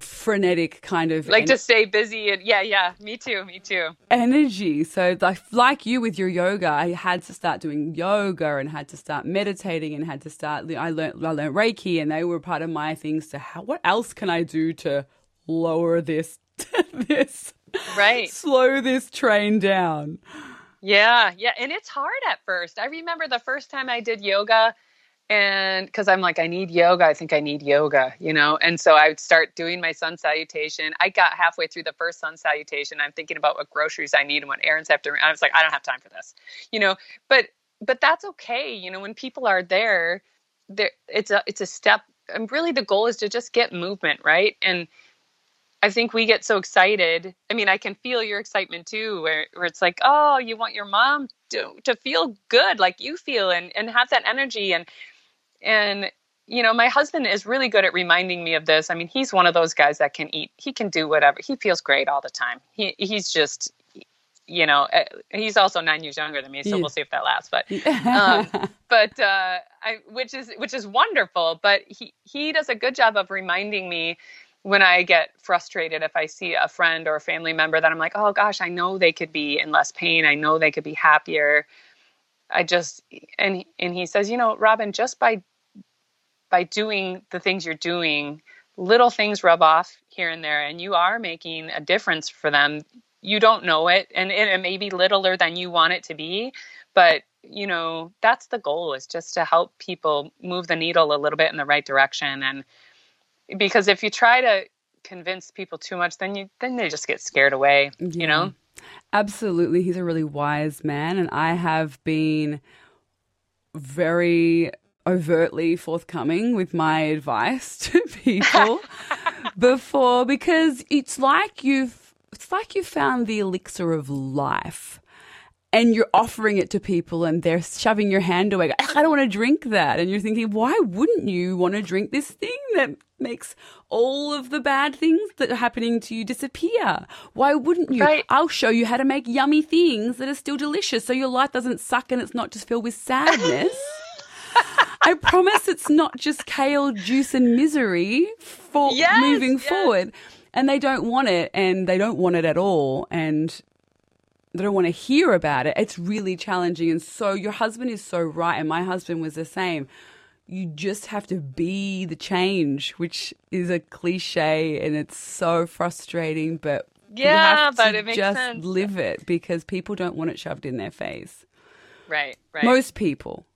S2: frenetic kind of
S3: Like
S2: en-
S3: to stay busy and yeah, yeah. Me too. Me too.
S2: energy. So, like, like you with your yoga, I had to start doing yoga and had to start meditating and had to start. I learned, I learned Reiki, and they were part of my things. To how, what else can I do to lower this, this,
S3: Right.
S2: slow this train down?
S3: Yeah, yeah, and it's hard at first. I remember the first time I did yoga and because I'm like I need yoga, I think I need yoga, you know. And so I would start doing my sun salutation. I got halfway through the first sun salutation. I'm thinking about what groceries I need and what errands I have to. I was like I don't have time for this. You know, but but that's okay, you know, when people are there, there it's a it's a step and really the goal is to just get movement, right? And I think we get so excited. I mean, I can feel your excitement too, where, where it's like, oh, you want your mom to to feel good like you feel and and have that energy and and you know, my husband is really good at reminding me of this. I mean, he's one of those guys that can eat. He can do whatever. He feels great all the time. He he's just you know, uh, he's also 9 years younger than me, so
S2: Yeah.
S3: we'll see if that lasts, but um, but uh, I, which is which is wonderful. But he he does a good job of reminding me when I get frustrated if I see a friend or a family member that I'm like, oh gosh, I know they could be in less pain. I know they could be happier. I just and and he says, you know, Robyn, just by by doing the things you're doing, little things rub off here and there, and you are making a difference for them. You don't know it, and it, it may be littler than you want it to be, but you know, that's the goal is just to help people move the needle a little bit in the right direction. And because if you try to convince people too much, then you then they just get scared away. You know.
S2: Absolutely. He's a really wise man. And I have been very overtly forthcoming with my advice to people before because it's like you've it's like you found the elixir of life and you're offering it to people and they're shoving your hand away. I don't want to drink that. And you're thinking, why wouldn't you want to drink this thing that makes all of the bad things that are happening to you disappear? Why wouldn't you?
S3: Right.
S2: I'll show you how to make yummy things that are still delicious so your life doesn't suck and it's not just filled with sadness. I promise it's not just kale juice and misery for
S3: Yes,
S2: moving
S3: yes.
S2: forward. And they don't want it and they don't want it at all. And they don't want to hear about it. It's really challenging. And so your husband is so right. And my husband was the same. You just have to be the change, which is a cliche and it's so frustrating, but you
S3: Yeah,
S2: have
S3: but
S2: to
S3: it makes
S2: just
S3: sense.
S2: live it because people don't want it shoved in their face.
S3: Right. Right.
S2: Most people,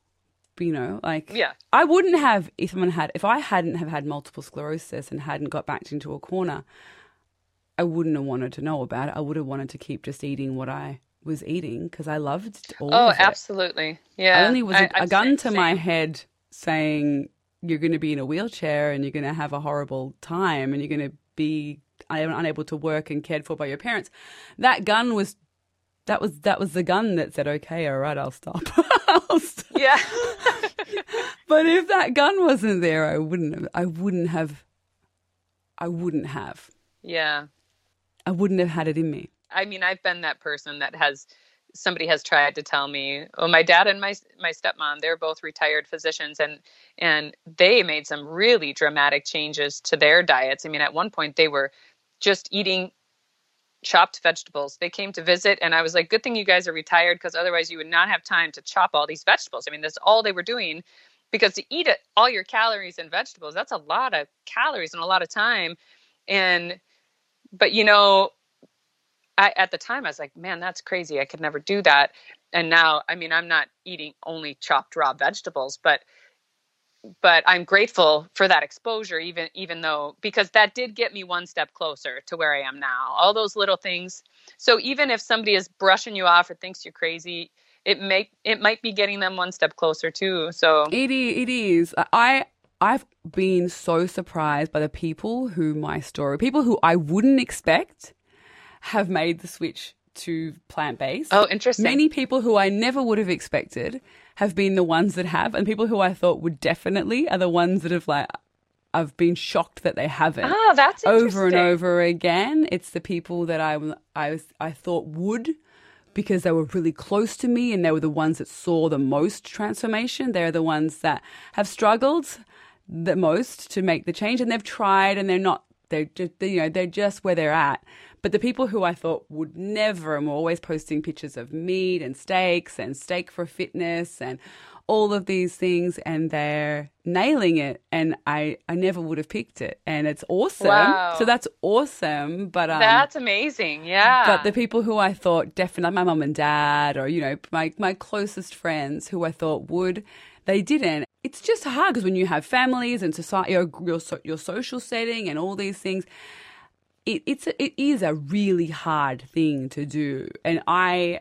S2: you know, like
S3: Yeah.
S2: I wouldn't have if someone had if I hadn't have had multiple sclerosis and hadn't got backed into a corner. I wouldn't have wanted to know about it. I would have wanted to keep just eating what I was eating because I loved all
S3: oh, absolutely. Yeah.
S2: I only was a
S3: I-
S2: a
S3: I'm
S2: gun to my head saying you're going to be in a wheelchair and you're going to have a horrible time and you're going to be un- unable to work and cared for by your parents. That gun was that was that was the gun that said, "Okay, all right, I'll stop." I'll stop.
S3: Yeah.
S2: But if that gun wasn't there, I wouldn't have. I wouldn't have. I wouldn't have.
S3: yeah.
S2: I wouldn't have had it in me.
S3: I mean, I've been that person that has somebody has tried to tell me, "Oh, my dad and my my stepmom, they're both retired physicians and and they made some really dramatic changes to their diets. I mean, at one point they were just eating chopped vegetables. They came to visit and I was like, "Good thing you guys are retired because otherwise you would not have time to chop all these vegetables." I mean, that's all they were doing because to eat it, all your calories and vegetables, that's a lot of calories and a lot of time. And but you know, I, at the time I was like, man, that's crazy. I could never do that. And now, I mean, I'm not eating only chopped raw vegetables, but but I'm grateful for that exposure, even even though because that did get me one step closer to where I am now. All those little things. So even if somebody is brushing you off or thinks you're crazy, it may it might be getting them one step closer too. So
S2: It i- it is. I I've been so surprised by the people who my story, people who I wouldn't expect, have made the switch to plant based.
S3: oh, interesting.
S2: Many people who I never would have expected have been the ones that have, and people who I thought would definitely are the ones that have like. I've been shocked that they haven't.
S3: Oh, that's
S2: over and over again. It's the people that I I was I thought would because they were really close to me and they were the ones that saw the most transformation. They're the ones that have struggled the most to make the change and they've tried and they're not they're just you know they're just where they're at. But the people who I thought would never and were always posting pictures of meat and steaks and steak for fitness and all of these things and they're nailing it and I, I never would have picked it and it's awesome.
S3: Wow.
S2: So that's awesome. But um
S3: That's amazing. Yeah.
S2: but the people who I thought definitely my mum and dad or you know my my closest friends who I thought would they didn't. It's just hard because when you have families and society your your, your social setting and all these things it, it's a, it is a really hard thing to do and I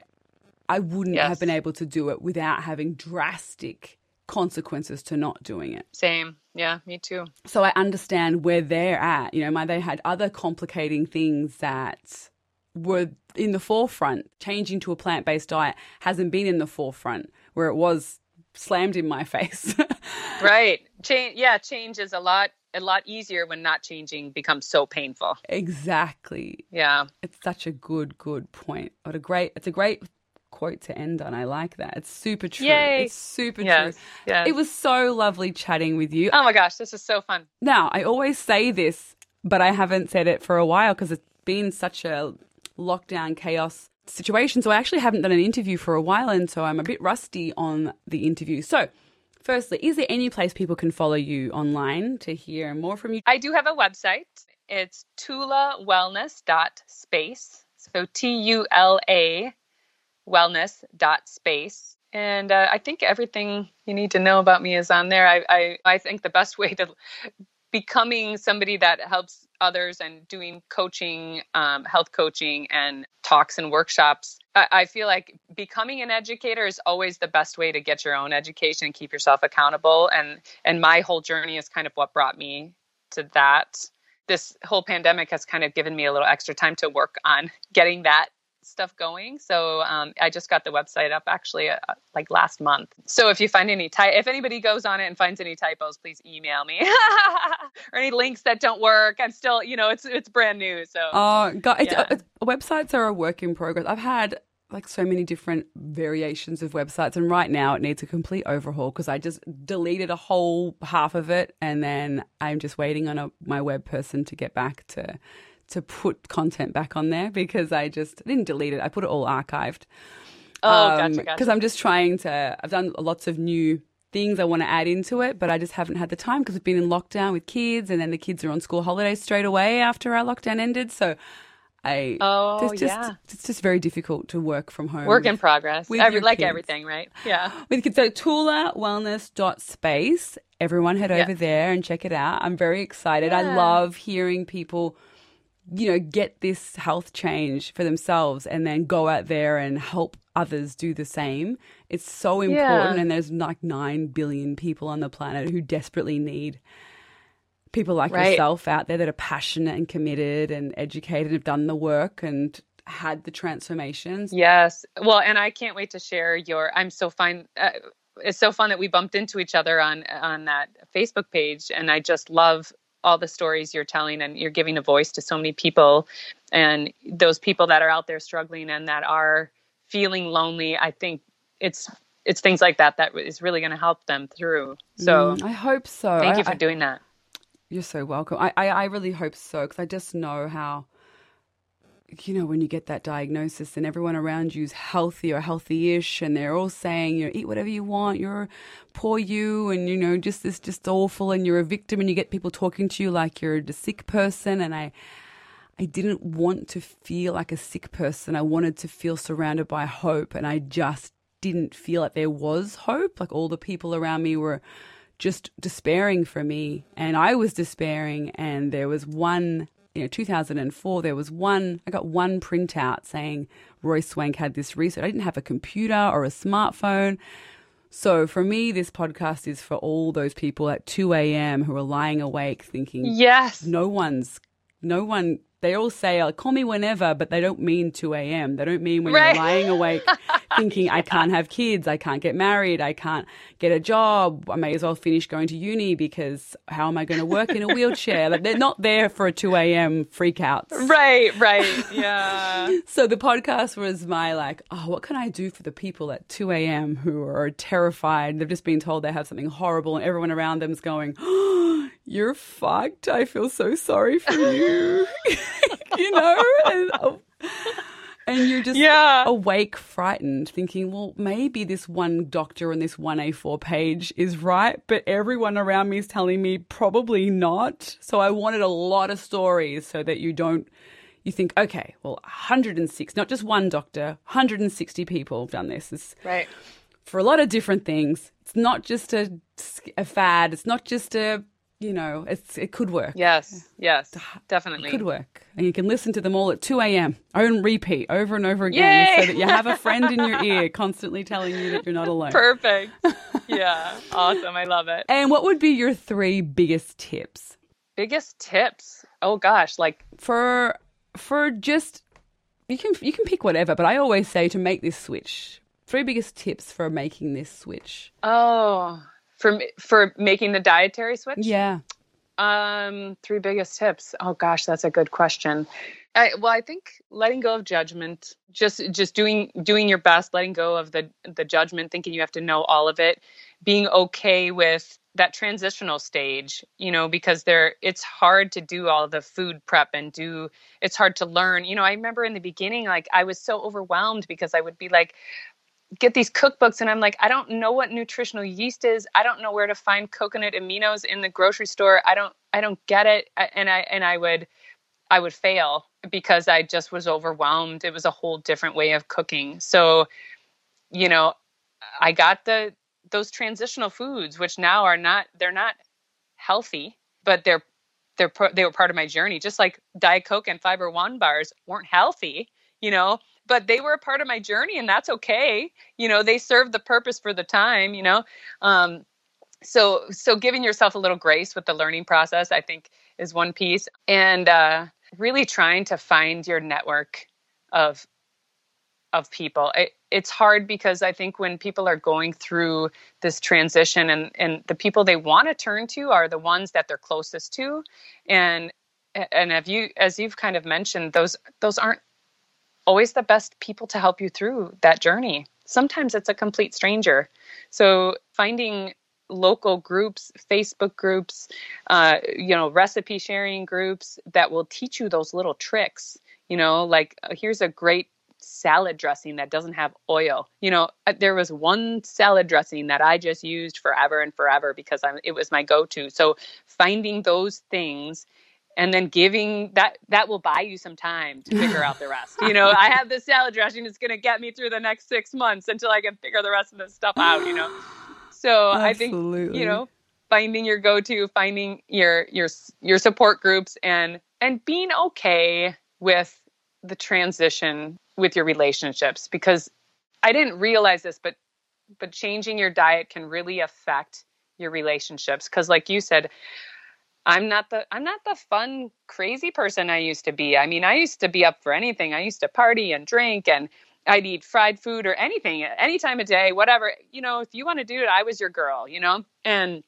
S2: I wouldn't
S3: Yes.
S2: have been able to do it without having drastic consequences to not doing it.
S3: Same. Yeah, me too.
S2: So I understand where they're at. You know, my, they had other complicating things that were in the forefront. Changing to a plant based diet hasn't been in the forefront where it was slammed in my face.
S3: Right. Change. Yeah, change is a lot a lot easier when not changing becomes so painful.
S2: exactly.
S3: Yeah.
S2: It's such a good, good point. What a great, it's a great quote to end on. I like that. It's super true.
S3: Yay.
S2: It's super
S3: Yes.
S2: true.
S3: Yes.
S2: It was so lovely chatting with you.
S3: Oh my gosh, this is so fun.
S2: Now, I always say this, but I haven't said it for a while because it's been such a lockdown chaos situation. So I actually haven't done an interview for a while, and so I'm a bit rusty on the interview. So, firstly, is there any place people can follow you online to hear more from you?
S3: I do have a website. It's tulawellness.space. So T U L A wellness.space. and uh, I think everything you need to know about me is on there. I, I, I think the best way to becoming somebody that helps others and doing coaching, um, health coaching, and talks and workshops. I, feel like becoming an educator is always the best way to get your own education and keep yourself accountable. And and my whole journey is kind of what brought me to that. This whole pandemic has kind of given me a little extra time to work on getting that stuff going. So um, I just got the website up actually uh, like last month. So if you find any ty- if anybody goes on it and finds any typos, please email me or any links that don't work. I'm still, you know, it's it's brand new. So
S2: oh, God, yeah. it's, websites are a work in progress. I've had like so many different variations of websites and right now it needs a complete overhaul because i just deleted a whole half of it and then i'm just waiting on a, my web person to get back to to put content back on there because I just I didn't delete it. I put it all archived.
S3: Oh, um, gotcha, gotcha.
S2: Because I'm just trying to. I've done lots of new things I want to add into it, but I just haven't had the time because we've been in lockdown with kids, and then the kids are on school holidays straight away after our lockdown ended. So I
S3: oh
S2: it's just,
S3: yeah,
S2: it's just very difficult to work from home.
S3: Work in progress. Every, like kids. everything, right? Yeah.
S2: With kids, so Tula Wellness dot space. Everyone head over there and check it out. I'm very excited. Yeah. I love hearing people you know, get this health change for themselves and then go out there and help others do the same. It's so important. Yeah. And there's like 9 billion people on the planet who desperately need people like right. yourself out there that are passionate and committed and educated, and have done the work and had the transformations.
S3: Yes. Well, and I can't wait to share your, I'm so fine. Uh, it's so fun that we bumped into each other on on that Facebook page and I just love all the stories you're telling and you're giving a voice to so many people. And those people that are out there struggling and that are feeling lonely i think it's it's things like that that is really going to help them through. So
S2: mm, i hope so.
S3: thank
S2: I,
S3: you for I, doing that.
S2: You're so welcome. I i, I really hope so because i just know how you know, when you get that diagnosis and everyone around you is healthy or healthy-ish, and they're all saying, you know, eat whatever you want, you're poor you, and you know, just this, just awful, and you're a victim, and you get people talking to you like you're a sick person, and I, I didn't want to feel like a sick person. I wanted to feel surrounded by hope, and I just didn't feel like there was hope. Like all the people around me were just despairing for me, and I was despairing, and there was one you know, 2004, there was one, I got one printout saying Roy Swank had this research. I didn't have a computer or a smartphone. So for me, this podcast is for all those people at 2 a.m. who are lying awake thinking,
S3: yes,
S2: no one's, no one they all say, oh, call me whenever, but they don't mean 2 a.m. They don't mean when right. you're lying awake thinking, yeah. I can't have kids, I can't get married, I can't get a job, I may as well finish going to uni because how am I going to work in a wheelchair? like, they're not there for a 2 a.m. freakouts.
S3: Right, right, yeah.
S2: so the podcast was my like, oh, what can I do for the people at 2 a.m. who are terrified? They've just been told they have something horrible and everyone around them is going, oh, you're fucked. I feel so sorry for you. you know? And, oh, and you're just yeah. awake, frightened, thinking, well, maybe this one doctor on this 1A4 page is right, but everyone around me is telling me probably not. So I wanted a lot of stories so that you don't, you think, okay, well, 106, not just one doctor, 160 people have done this. It's,
S3: right.
S2: For a lot of different things. It's not just a, a fad. It's not just a you know, it's it could work.
S3: Yes, yes, definitely.
S2: It could work. And you can listen to them all at 2 a.m. on repeat over and over again Yay! so that you have a friend in your ear constantly telling you that you're not alone.
S3: Perfect. Yeah, awesome. I love it.
S2: And what would be your three biggest tips?
S3: Biggest tips? Oh gosh, like
S2: for for just you can you can pick whatever, but I always say to make this switch. Three biggest tips for making this switch.
S3: Oh, for for making the dietary switch?
S2: Yeah.
S3: Um three biggest tips. Oh gosh that's a good question. I, well i think letting go of judgment just just doing doing your best letting go of the the judgment thinking you have to know all of it being okay with that transitional stage you know because there it's hard to do all the food prep and do it's hard to learn. You know i remember in the beginning like i was so overwhelmed because i would be like get these cookbooks and I'm like, I don't know what nutritional yeast is. I don't know where to find coconut aminos in the grocery store. I don't I don't get it. And I and I would I would fail because I just was overwhelmed. It was a whole different way of cooking. So, you know, I got the those transitional foods, which now are not they're not healthy, but they're they're they were part of my journey. Just like Diet Coke and Fiber One bars weren't healthy, you know, but they were a part of my journey, and that's okay. You know, they served the purpose for the time. You know, um, so so giving yourself a little grace with the learning process, I think, is one piece, and uh, really trying to find your network of of people. It, it's hard because I think when people are going through this transition and, and the people they want to turn to are the ones that they're closest to. And and have you as you've kind of mentioned, those those aren't always the best people to help you through that journey. Sometimes it's a complete stranger. So finding local groups, Facebook groups, uh, you know, recipe sharing groups that will teach you those little tricks. You know, like uh, here's a great salad dressing that doesn't have oil. You know, uh, there was one salad dressing that I just used forever and forever because I, it was my go-to. So finding those things and then giving that that will buy you some time to figure out the rest. You know, I have this salad dressing that's going to get me through the next 6 months until I can figure the rest of the stuff out, you know. So I think you know, finding your go-to, finding your your your support groups and and being okay with the transition with your relationships because I didn't realize this, but but changing your diet can really affect your relationships because like you said i'm not the i'm not the fun crazy person i used to be. I mean i used to be up for anything. I used to party and drink and i'd eat fried food or anything any time of day whatever. You know if you want to do it i was your girl you know? And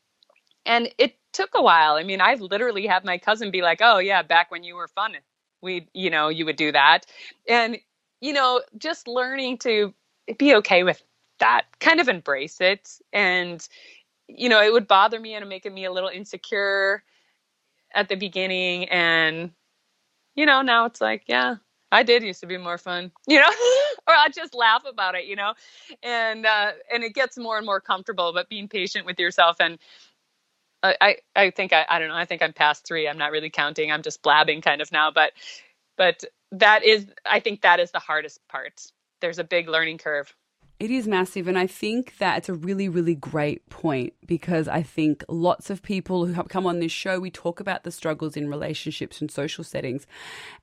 S3: and it took a while. I mean i literally had my cousin be like oh yeah back when you were fun we you know you would do that. And you know, just learning to be okay with that, kind of embrace it. And, you know, it would bother me and making me a little insecure at the beginning. And, you know, now it's like, yeah, I did used to be more fun, you know, or I just laugh about it, you know, and uh, and it gets more and more comfortable. But being patient with yourself and I I think I I don't know I think I'm past three. I'm not really counting. I'm just blabbing kind of now, but but that is i think that is the hardest part there's a big learning curve
S2: it is massive and i think that it's a really really great point because i think lots of people who have come on this show we talk about the struggles in relationships and social settings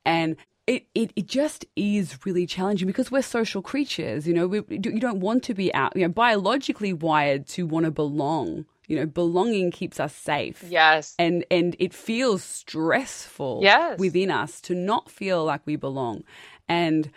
S2: and it, it, it just is really challenging because we're social creatures you know we, you don't want to be out you know biologically wired to want to belong you know belonging keeps us safe.
S3: Yes.
S2: And and it feels stressful
S3: yes.
S2: within us to not feel like we belong. And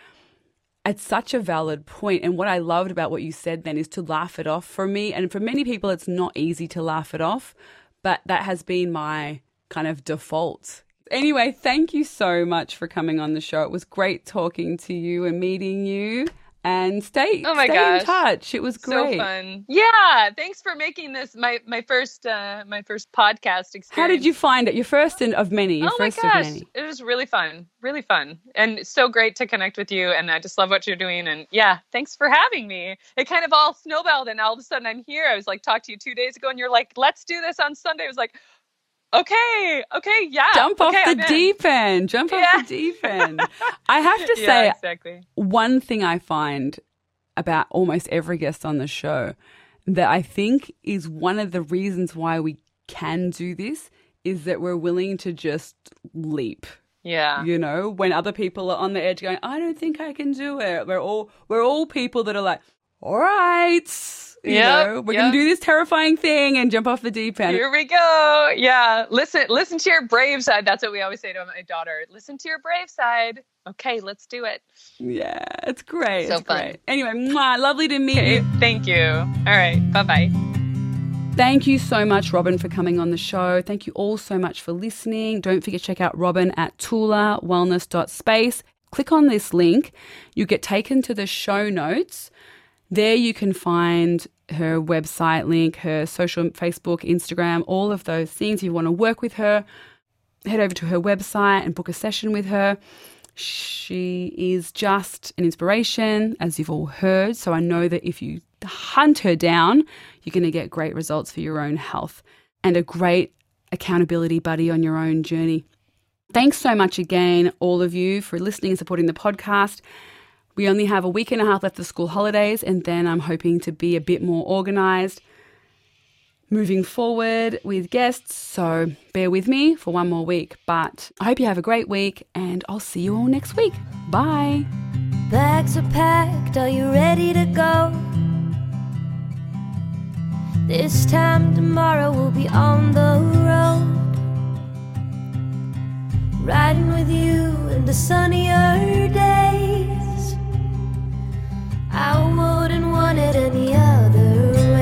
S2: it's such a valid point and what i loved about what you said then is to laugh it off. For me and for many people it's not easy to laugh it off but that has been my kind of default. Anyway thank you so much for coming on the show. It was great talking to you and meeting you and stay oh my stay gosh. in touch. It was great.
S3: So fun. Yeah, thanks for making this my my first uh my first podcast experience.
S2: How did you find it? Your first in, of many. Your
S3: oh
S2: first
S3: my gosh, it was really fun. Really fun. And so great to connect with you and I just love what you're doing and yeah, thanks for having me. It kind of all snowballed and all of a sudden I'm here. I was like talked to you 2 days ago and you're like, "Let's do this on Sunday." I was like, okay, okay, yeah.
S2: Jump
S3: okay,
S2: off the deep end. Jump yeah. off the deep end. I have to say,
S3: yeah, exactly.
S2: one thing I find about almost every guest on the show that I think is one of the reasons why we can do this is that we're willing to just leap.
S3: Yeah.
S2: You know, when other people are on the edge going, I don't think I can do it. We're all we're all people that are like, all right know, we're yep. gonna do this terrifying thing and jump off the deep end.
S3: Here we go. Yeah, listen, listen to your brave side. That's what we always say to my daughter. Listen to your brave side. Okay, let's do it.
S2: Yeah, it's great.
S3: So
S2: it's
S3: fun.
S2: Great. Anyway, mwah, lovely to meet okay, you.
S3: Thank you. All right, bye bye.
S2: Thank you so much, Robyn, for coming on the show. Thank you all so much for listening. Don't forget to check out Robyn at tulawellness.space. Click on this link. You get taken to the show notes. There you can find her website link, her social Facebook, Instagram, all of those things. If you want to work with her, head over to her website and book a session with her. She is just an inspiration, as you've all heard. So I know that if you hunt her down, you're going to get great results for your own health and a great accountability buddy on your own journey. Thanks so much again, all of you, for listening and supporting the podcast. We only have a week and a half left of school holidays, and then I'm hoping to be a bit more organized moving forward with guests. So bear with me for one more week. But I hope you have a great week, and I'll see you all next week. Bye.
S1: Bags are packed, are you ready to go? This time tomorrow we'll be on the road. Riding with you in the sunnier days. I wouldn't want it any other way.